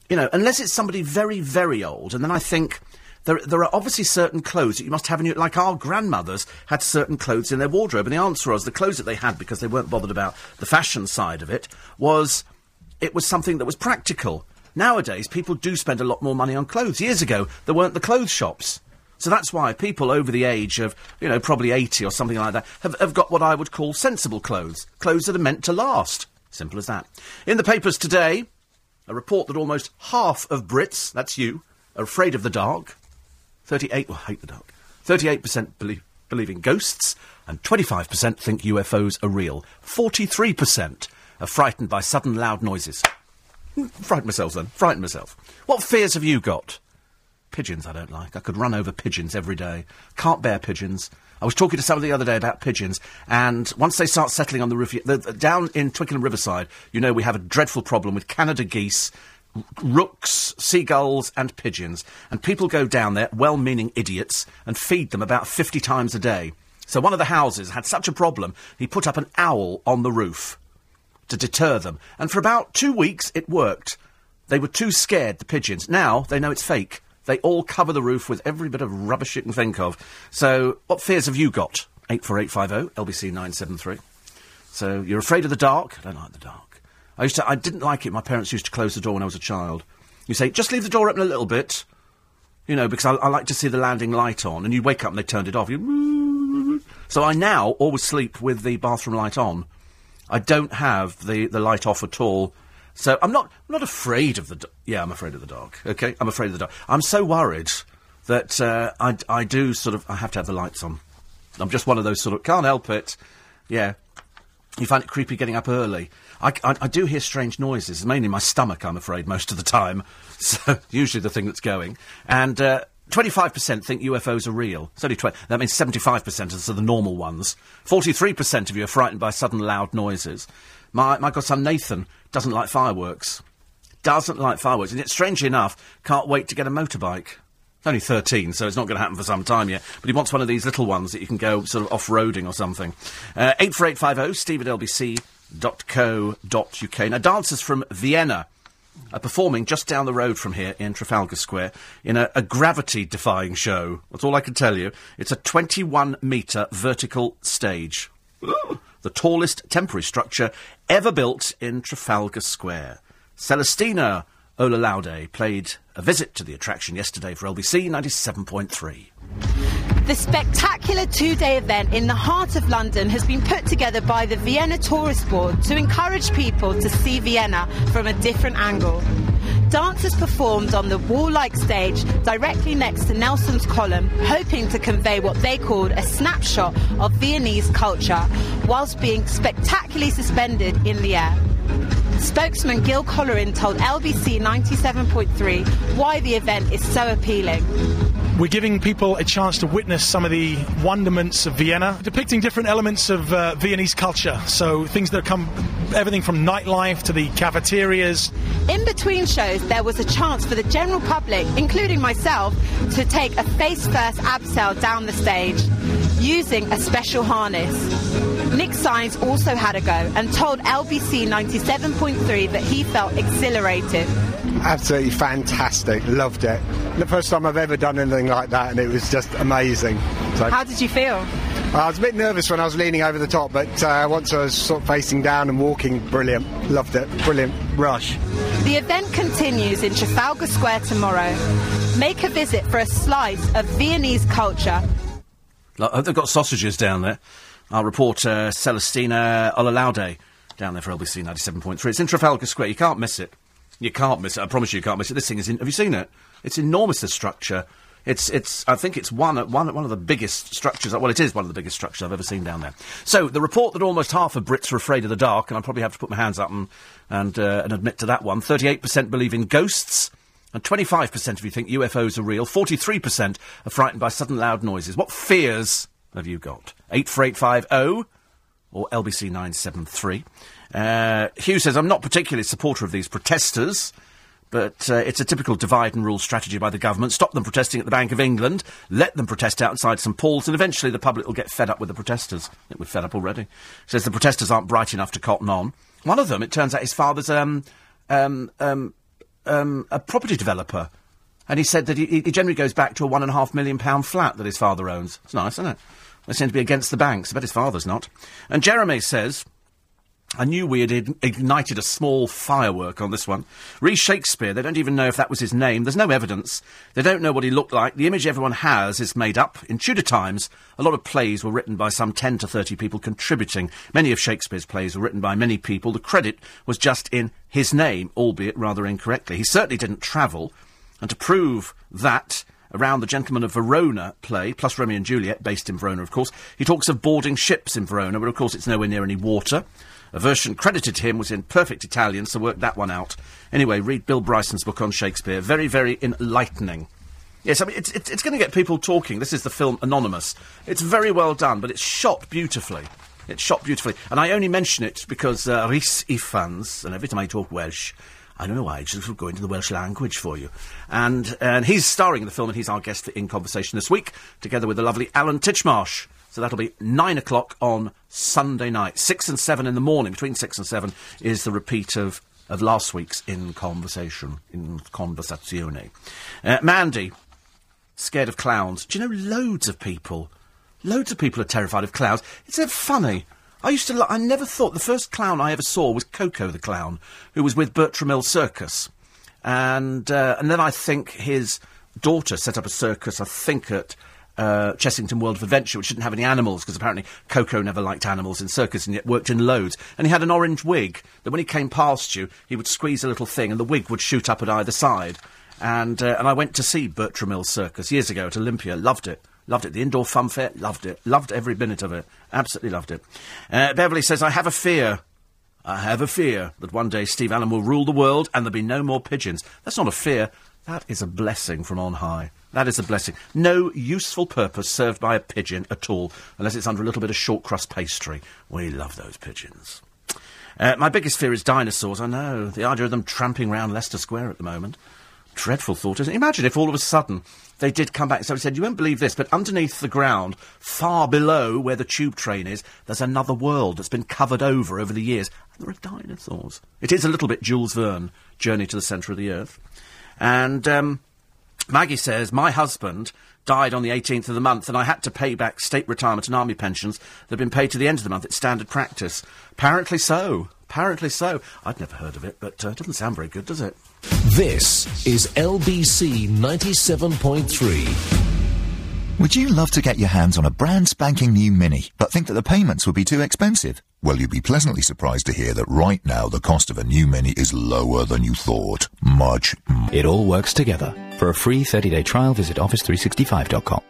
you know, unless it's somebody very, very old, and then I think there, there are obviously certain clothes that you must have in your... Like our grandmothers had certain clothes in their wardrobe, and the answer was the clothes that they had, because they weren't bothered about the fashion side of it, was... It was something that was practical. Nowadays, people do spend a lot more money on clothes. Years ago, there weren't the clothes shops. So that's why people over the age of, you know, probably 80 or something like that, have, have got what I would call sensible clothes. Clothes that are meant to last. Simple as that. In the papers today, a report that almost half of Brits, that's you, are afraid of the dark. 38, well, hate the dark. 38% believe, believe in ghosts, and 25% think UFOs are real. 43% are frightened by sudden loud noises. Hmm, Frighten myself then. Frighten myself. What fears have you got? Pigeons I don't like. I could run over pigeons every day. Can't bear pigeons. I was talking to somebody the other day about pigeons, and once they start settling on the roof, the, the, down in Twickenham Riverside, you know we have a dreadful problem with Canada geese rooks, seagulls, and pigeons. And people go down there, well meaning idiots, and feed them about 50 times a day. So one of the houses had such a problem, he put up an owl on the roof to deter them. And for about two weeks, it worked. They were too scared, the pigeons. Now they know it's fake. They all cover the roof with every bit of rubbish you can think of. So, what fears have you got? 84850, LBC 973. So, you're afraid of the dark? I don't like the dark. I used to, I didn't like it. My parents used to close the door when I was a child. You say, just leave the door open a little bit. You know, because I, I like to see the landing light on. And you wake up and they turned it off. You, so I now always sleep with the bathroom light on. I don't have the, the light off at all. So I'm not I'm not afraid of the d- yeah I'm afraid of the dark. Okay, I'm afraid of the dark. I'm so worried that uh, I I do sort of I have to have the lights on. I'm just one of those sort of can't help it. Yeah, you find it creepy getting up early. I, I, I do hear strange noises, mainly my stomach. I'm afraid most of the time. [laughs] So usually the thing that's going and. Uh, 25% think UFOs are real. It's only 20. That means 75% are the normal ones. 43% of you are frightened by sudden loud noises. My, my godson Nathan doesn't like fireworks. Doesn't like fireworks. And yet, strangely enough, can't wait to get a motorbike. He's only 13, so it's not going to happen for some time yet. But he wants one of these little ones that you can go sort of off-roading or something. Uh, 84850, steve at lbc.co.uk. Now, dancers from Vienna are performing just down the road from here in Trafalgar Square in a, a gravity-defying show. That's all I can tell you. It's a 21-metre vertical stage. [gasps] the tallest temporary structure ever built in Trafalgar Square. Celestina Olulode played a visit to the attraction yesterday for LBC 97.3. The spectacular two day event in the heart of London has been put together by the Vienna Tourist Board to encourage people to see Vienna from a different angle. Dancers performed on the wall like stage directly next to Nelson's column, hoping to convey what they called a snapshot of Viennese culture whilst being spectacularly suspended in the air. Spokesman Gil Collerin told LBC 97.3 why the event is so appealing. We're giving people a chance to witness some of the wonderments of Vienna, depicting different elements of uh, Viennese culture. So things that come, everything from nightlife to the cafeterias. In between shows, there was a chance for the general public, including myself, to take a face first abseil down the stage using a special harness. Nick Sines also had a go and told LBC 97.3 that he felt exhilarated. Absolutely fantastic. Loved it. The first time I've ever done anything like that, and it was just amazing. So, How did you feel? I was a bit nervous when I was leaning over the top, but uh, once I was sort of facing down and walking, brilliant. Loved it. Brilliant. Rush. The event continues in Trafalgar Square tomorrow. Make a visit for a slice of Viennese culture. Like, oh, they've got sausages down there. Our reporter Celestina Olulode down there for LBC 97.3. It's in Trafalgar Square. You can't miss it. You can't miss it. I promise you, you can't miss it. This thing is in. Have you seen it? It's enormous. The structure. It's. It's. I think it's one. One. One of the biggest structures. Well, it is one of the biggest structures I've ever seen down there. So the report that almost half of Brits are afraid of the dark, and I'll probably have to put my hands up and and uh, and admit to that one. Thirty-eight percent believe in ghosts. And 25% of you think UFOs are real. 43% are frightened by sudden loud noises. What fears have you got? 84850 or LBC 973. Uh, Hugh says, I'm not particularly a supporter of these protesters, but uh, it's a typical divide and rule strategy by the government. Stop them protesting at the Bank of England, let them protest outside St Paul's, and eventually the public will get fed up with the protesters. I think we're fed up already. Says the protesters aren't bright enough to cotton on. One of them, it turns out, his father's um, um, um, um, a property developer. And he said that he, he generally goes back to a one and a half million pound flat that his father owns. It's nice, isn't it? They seem to be against the banks. I bet his father's not. And Jeremy says, I knew we had ignited a small firework on this one. Reece Shakespeare, they don't even know if that was his name. There's no evidence. They don't know what he looked like. The image everyone has is made up. In Tudor times, a lot of plays were written by some 10 to 30 people contributing. Many of Shakespeare's plays were written by many people. The credit was just in his name, albeit rather incorrectly. He certainly didn't travel. And to prove that, around the Gentleman of Verona play, plus Romeo and Juliet, based in Verona, of course, he talks of boarding ships in Verona, but of course it's nowhere near any water. A version credited to him was in perfect Italian, so work that one out. Anyway, read Bill Bryson's book on Shakespeare. Very, very enlightening. Yes, I mean, it's, it's, it's going to get people talking. This is the film Anonymous. It's very well done, but it's shot beautifully. It's shot beautifully. And I only mention it because uh, Rhys Ifans, and every time I talk Welsh, I don't know why, I just go into the Welsh language for you. And, and he's starring in the film, and he's our guest in conversation this week, together with the lovely Alan Titchmarsh. So that'll be nine o'clock on Sunday night. Six and seven in the morning, between six and seven, is the repeat of, of last week's In Conversation, In Conversazione. Uh, Mandy, scared of clowns. Do you know loads of people? Loads of people are terrified of clowns. It's uh, funny. I used to. Lo- I never thought the first clown I ever saw was Coco the clown, who was with Bertram Mills Circus, and uh, and then I think his daughter set up a circus. I think at. Uh, Chessington World of Adventure, which didn't have any animals because apparently Coco never liked animals in circus and yet worked in loads. And he had an orange wig that when he came past you, he would squeeze a little thing and the wig would shoot up at either side. And uh, and I went to see Bertram Mills Circus years ago at Olympia. Loved it. Loved it. The indoor fun fair. Loved it. Loved every minute of it. Absolutely loved it. Uh, Beverly says, I have a fear. I have a fear that one day Steve Allen will rule the world and there'll be no more pigeons. That's not a fear. That is a blessing from on high. That is a blessing. No useful purpose served by a pigeon at all, unless it's under a little bit of short crust pastry. We love those pigeons. Uh, my biggest fear is dinosaurs. I know. The idea of them tramping round Leicester Square at the moment. Dreadful thought, isn't it? Imagine if all of a sudden they did come back. So he said, You won't believe this, but underneath the ground, far below where the tube train is, there's another world that's been covered over over the years. And there are dinosaurs. It is a little bit Jules Verne, Journey to the Centre of the Earth. And um, Maggie says, My husband died on the 18th of the month, and I had to pay back state retirement and army pensions that had been paid to the end of the month. It's standard practice. Apparently so. Apparently so. I'd never heard of it, but uh, it doesn't sound very good, does it? This is LBC 97.3. Would you love to get your hands on a brand spanking new Mini, but think that the payments would be too expensive? Well, you'd be pleasantly surprised to hear that right now the cost of a new Mini is lower than you thought. Much. It all works together. For a free 30-day trial, visit office365.com.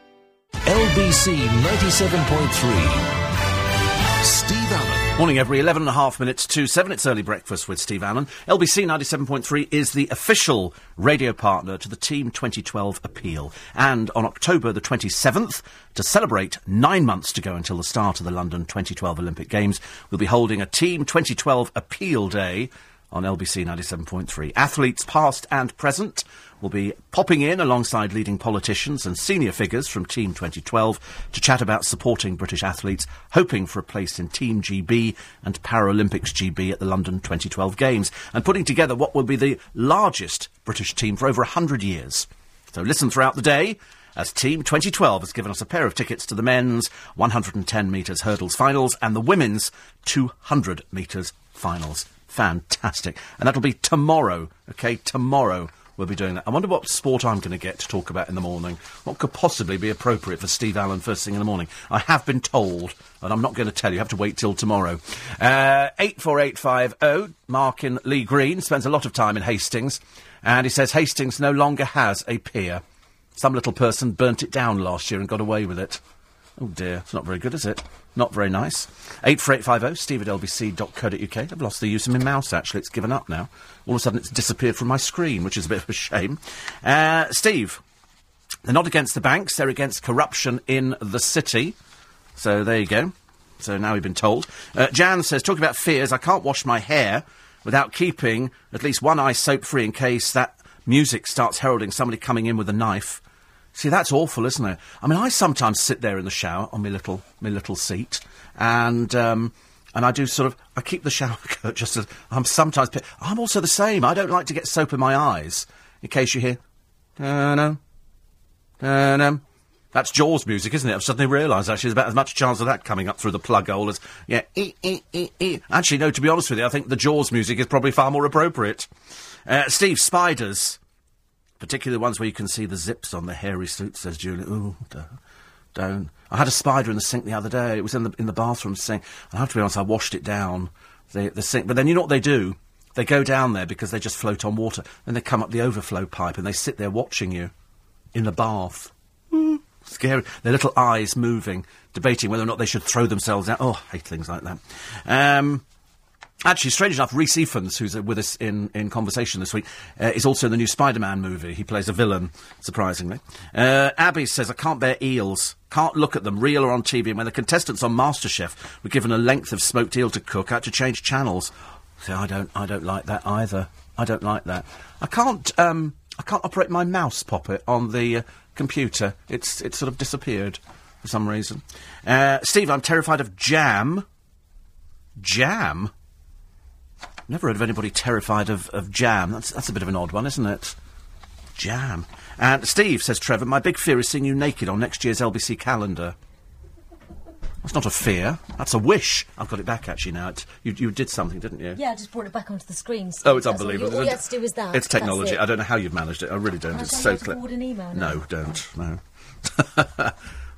LBC 97.3. Steve Allen. Morning, every 11 and a half minutes to 7. It's early breakfast with Steve Allen. LBC 97.3 is the official radio partner to the Team 2012 appeal. And on October the 27th, to celebrate nine months to go until the start of the London 2012 Olympic Games, we'll be holding a Team 2012 Appeal Day on LBC 97.3. Athletes past and present will be popping in alongside leading politicians and senior figures from Team 2012 to chat about supporting British athletes hoping for a place in Team GB and Paralympics GB at the London 2012 Games and putting together what will be the largest British team for over 100 years. So listen throughout the day as Team 2012 has given us a pair of tickets to the men's 110 metres hurdles finals and the women's 200 metres finals. Fantastic. And that'll be tomorrow, okay? Tomorrow we'll be doing that. I wonder what sport I'm going to get to talk about in the morning. What could possibly be appropriate for Steve Allen first thing in the morning? I have been told, and I'm not going to tell you. You have to wait till tomorrow. Uh, 84850, Mark in Lee Green, spends a lot of time in Hastings, and he says Hastings no longer has a pier. Some little person burnt it down last year and got away with it. Oh dear, it's not very good, is it? Not very nice. 84850, steve at lbc.co.uk. I've lost the use of my mouse, actually. It's given up now. All of a sudden, it's disappeared from my screen, which is a bit of a shame. Uh, Steve, they're not against the banks, they're against corruption in the city. So there you go. So now we've been told. Uh, Jan says, talking about fears, I can't wash my hair without keeping at least one eye soap free in case that music starts heralding somebody coming in with a knife. See, that's awful, isn't it? I mean, I sometimes sit there in the shower on my little my little seat, and um, and I do sort of I keep the shower [laughs] curtain just as I'm sometimes. I'm also the same. I don't like to get soap in my eyes. In case you hear, no, no, that's Jaws music, isn't it? I've suddenly realised actually there's about as much chance of that coming up through the plug hole as yeah. ee, ee, ee. Actually, no. To be honest with you, I think the Jaws music is probably far more appropriate. Uh, Steve, spiders particularly the ones where you can see the zips on the hairy suit, says Julie. Ooh, don't. I had a spider in the sink the other day. It was in the in the bathroom sink. I have to be honest, I washed it down the the sink. But then you know what they do? They go down there because they just float on water. Then they come up the overflow pipe and they sit there watching you in the bath. Scary. Their little eyes moving, debating whether or not they should throw themselves out. Oh, I hate things like that. Um, Actually, strange enough, Rhys Ifans, who's with us in, in conversation this week, uh, is also in the new Spider-Man movie. He plays a villain, surprisingly. Uh, Abby says, I can't bear eels. Can't look at them, real or on TV. And when the contestants on MasterChef were given a length of smoked eel to cook, I had to change channels. See, I don't, I don't like that either. I don't like that. I can't. Um, I can't operate my mouse poppet on the uh, computer. It's it's sort of disappeared for some reason. Uh, Steve, I'm terrified of jam. Jam. Never heard of anybody terrified of, of jam. That's that's a bit of an odd one, isn't it? Jam. And Steve says, Trevor, my big fear is seeing you naked on next year's LBC calendar. That's not a fear. That's a wish. I've got it back actually now. It's, you, you did something, didn't you? Yeah, I just brought it back onto the screen. so Oh, it's that's all unbelievable. you- All you had to do was that. It's technology. It. I don't know how you've managed it. I really don't. I it's tell so clever. forward an email now? No, don't. No. [laughs]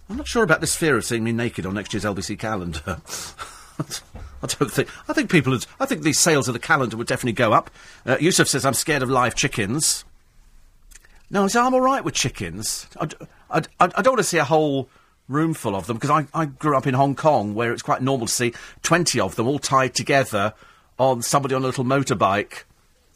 I'm not sure about this fear of seeing me naked on next year's LBC calendar. [laughs] I don't think. I think people. Would, I think these sales of the calendar would definitely go up. Uh, Yusuf says I'm scared of live chickens. No, so I'm all right with chickens. I don't want to see a whole room full of them because I, I grew up in Hong Kong where it's quite normal to see 20 of them all tied together on somebody on a little motorbike.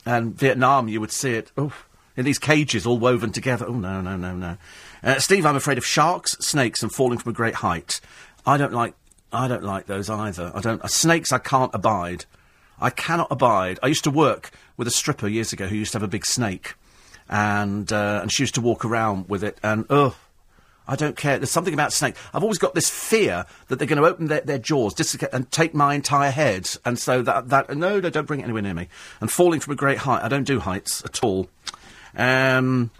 And Vietnam, you would see it oof, in these cages all woven together. Oh, no, no, no, no. Uh, Steve, I'm afraid of sharks, snakes, and falling from a great height. I don't like. I don't like those either. I don't. Uh, snakes, I can't abide. I cannot abide. I used to work with a stripper years ago who used to have a big snake, and uh, and she used to walk around with it, and ugh. I don't care. There's something about snakes. I've always got this fear that they're going to open their, their jaws and take my entire head. And so that, that, no, no, don't bring it anywhere near me. And falling from a great height. I don't do heights at all. Um,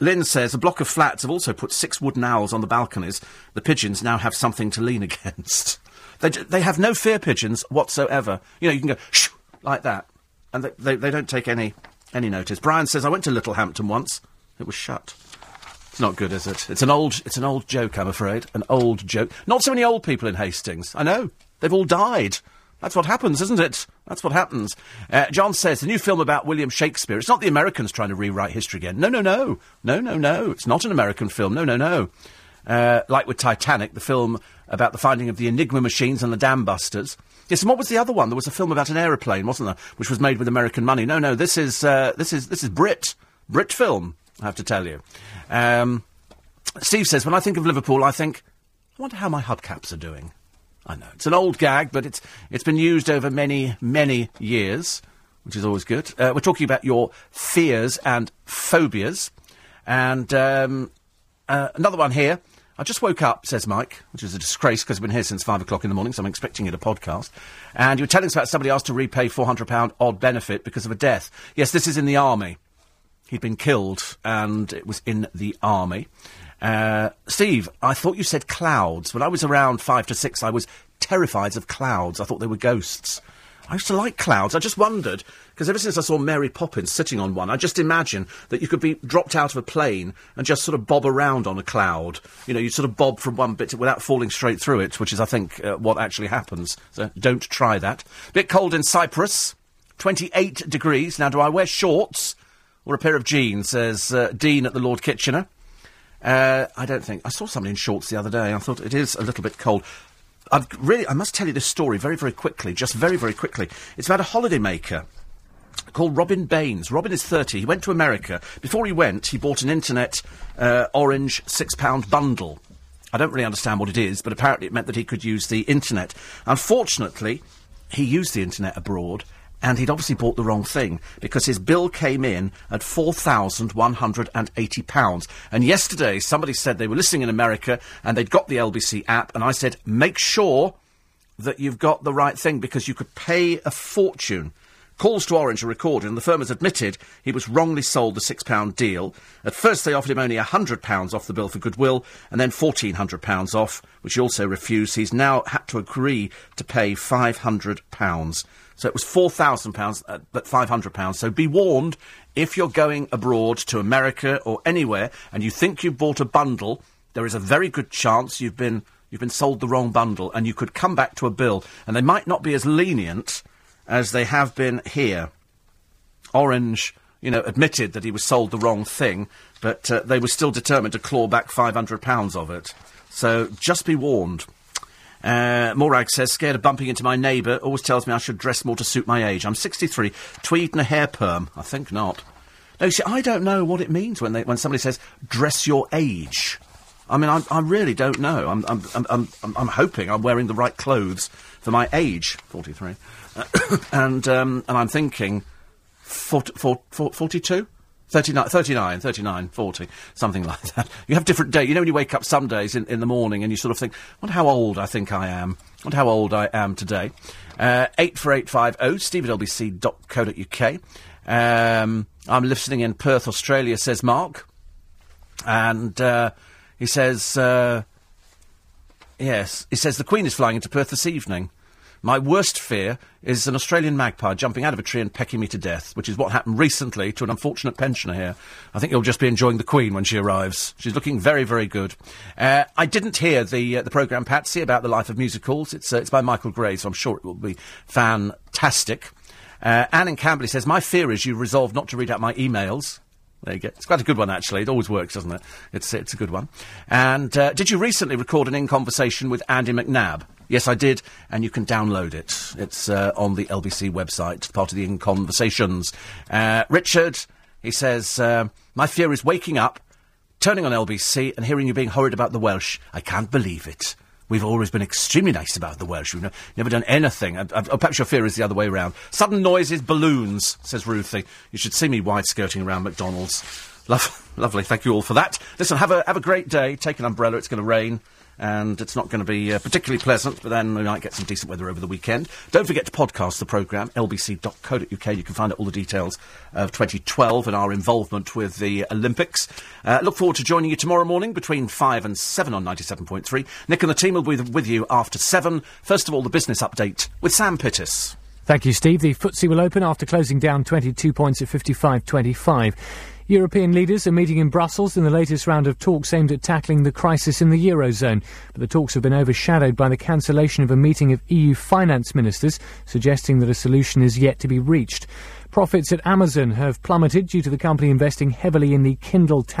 Lynn says a block of flats have also put six wooden owls on the balconies. The pigeons now have something to lean [laughs] against. They, they have no fear pigeons whatsoever. You know, you can go shh like that, and they, they, they don't take any any notice. Brian says I went to Littlehampton once. It was shut. It's not good, is it? It's an old it's an old joke, I'm afraid. An old joke. Not so many old people in Hastings. I know. They've all died. That's what happens, isn't it? That's what happens. Uh, John says the new film about William Shakespeare. It's not the Americans trying to rewrite history again. No, no, no, no, no, no. It's not an American film. No, no, no. Uh, like with Titanic, the film about the finding of the Enigma machines and the dam busters. Yes, and what was the other one? There was a film about an aeroplane, wasn't there, which was made with American money. No, no, this is uh, this is this is Brit Brit film. I have to tell you. Um, Steve says when I think of Liverpool, I think I wonder how my hubcaps are doing. I know it's an old gag, but it's it's been used over many many years, which is always good. Uh, we're talking about your fears and phobias, and um, uh, another one here. I just woke up, says Mike, which is a disgrace because I've been here since five o'clock in the morning, so I'm expecting it a podcast. And you were telling us about somebody asked to repay £400 odd benefit because of a death. Yes, this is in the army. He'd been killed, and it was in the army. Uh, Steve, I thought you said clouds. When I was around five to six, I was terrified of clouds. I thought they were ghosts. I used to like clouds. I just wondered, because ever since I saw Mary Poppins sitting on one, I just imagined that you could be dropped out of a plane and just sort of bob around on a cloud. You know, you sort of bob from one bit to, without falling straight through it, which is, I think, uh, what actually happens. So don't try that. Bit cold in Cyprus. 28 degrees. Now, do I wear shorts or a pair of jeans, says uh, Dean at the Lord Kitchener? Uh, I don't think. I saw somebody in shorts the other day. I thought it is a little bit cold. I've really, I must tell you this story very, very quickly, just very, very quickly. It's about a holidaymaker called Robin Baines. Robin is 30. He went to America. Before he went, he bought an internet uh, orange six pound bundle. I don't really understand what it is, but apparently it meant that he could use the internet. Unfortunately, he used the internet abroad. And he'd obviously bought the wrong thing because his bill came in at £4,180. And yesterday, somebody said they were listening in America and they'd got the LBC app. And I said, make sure that you've got the right thing because you could pay a fortune. Calls to Orange are recorded, and the firm has admitted he was wrongly sold the £6 deal. At first, they offered him only £100 off the bill for goodwill, and then £1,400 off, which he also refused. He's now had to agree to pay £500. So it was £4,000, uh, but £500. So be warned, if you're going abroad to America or anywhere, and you think you've bought a bundle, there is a very good chance you've been, you've been sold the wrong bundle, and you could come back to a bill, and they might not be as lenient as they have been here. Orange, you know, admitted that he was sold the wrong thing, but uh, they were still determined to claw back £500 of it. So just be warned. Uh, Morag says, scared of bumping into my neighbour, always tells me I should dress more to suit my age. I'm 63, tweed and a hair perm. I think not. No, see, I don't know what it means when, they, when somebody says, dress your age. I mean, I, I really don't know. I'm, I'm, I'm, I'm, I'm hoping I'm wearing the right clothes for my age, 43. [coughs] and, um, and I'm thinking, 40, 42? 39, 39, 39, 40, something [laughs] like that. You have different days. You know when you wake up some days in, in the morning and you sort of think, wonder how old I think I am. wonder how old I am today. Uh, 84850, steve at lbc.co.uk. Um, I'm listening in Perth, Australia, says Mark. And uh, he says, uh, yes, he says the Queen is flying into Perth this evening. My worst fear is an Australian magpie jumping out of a tree and pecking me to death, which is what happened recently to an unfortunate pensioner here. I think you'll just be enjoying the Queen when she arrives. She's looking very, very good. Uh, I didn't hear the uh, the programme, Patsy, about the life of musicals. It's uh, it's by Michael Gray, so I'm sure it will be fantastic. Uh, Anne in Camberley says, My fear is you resolve not to read out my emails. There you go. It's quite a good one, actually. It always works, doesn't it? It's, it's a good one. And uh, did you recently record an in conversation with Andy McNab? Yes, I did, and you can download it. It's uh, on the LBC website, part of the In Conversations. Uh, Richard, he says, uh, My fear is waking up, turning on LBC, and hearing you being horrid about the Welsh. I can't believe it. We've always been extremely nice about the Welsh. We've never done anything. Uh, perhaps your fear is the other way round. Sudden noises, balloons, says Ruthie. You should see me wide skirting around McDonald's. Love, [laughs] lovely. Thank you all for that. Listen, have a, have a great day. Take an umbrella. It's going to rain and it's not going to be uh, particularly pleasant, but then we might get some decent weather over the weekend. Don't forget to podcast the programme, lbc.co.uk. You can find out all the details of 2012 and our involvement with the Olympics. Uh, look forward to joining you tomorrow morning between 5 and 7 on 97.3. Nick and the team will be with you after 7. First of all, the business update with Sam Pittis. Thank you, Steve. The FTSE will open after closing down 22 points at 55.25. European leaders are meeting in Brussels in the latest round of talks aimed at tackling the crisis in the Eurozone. But the talks have been overshadowed by the cancellation of a meeting of EU finance ministers, suggesting that a solution is yet to be reached. Profits at Amazon have plummeted due to the company investing heavily in the Kindle tablet.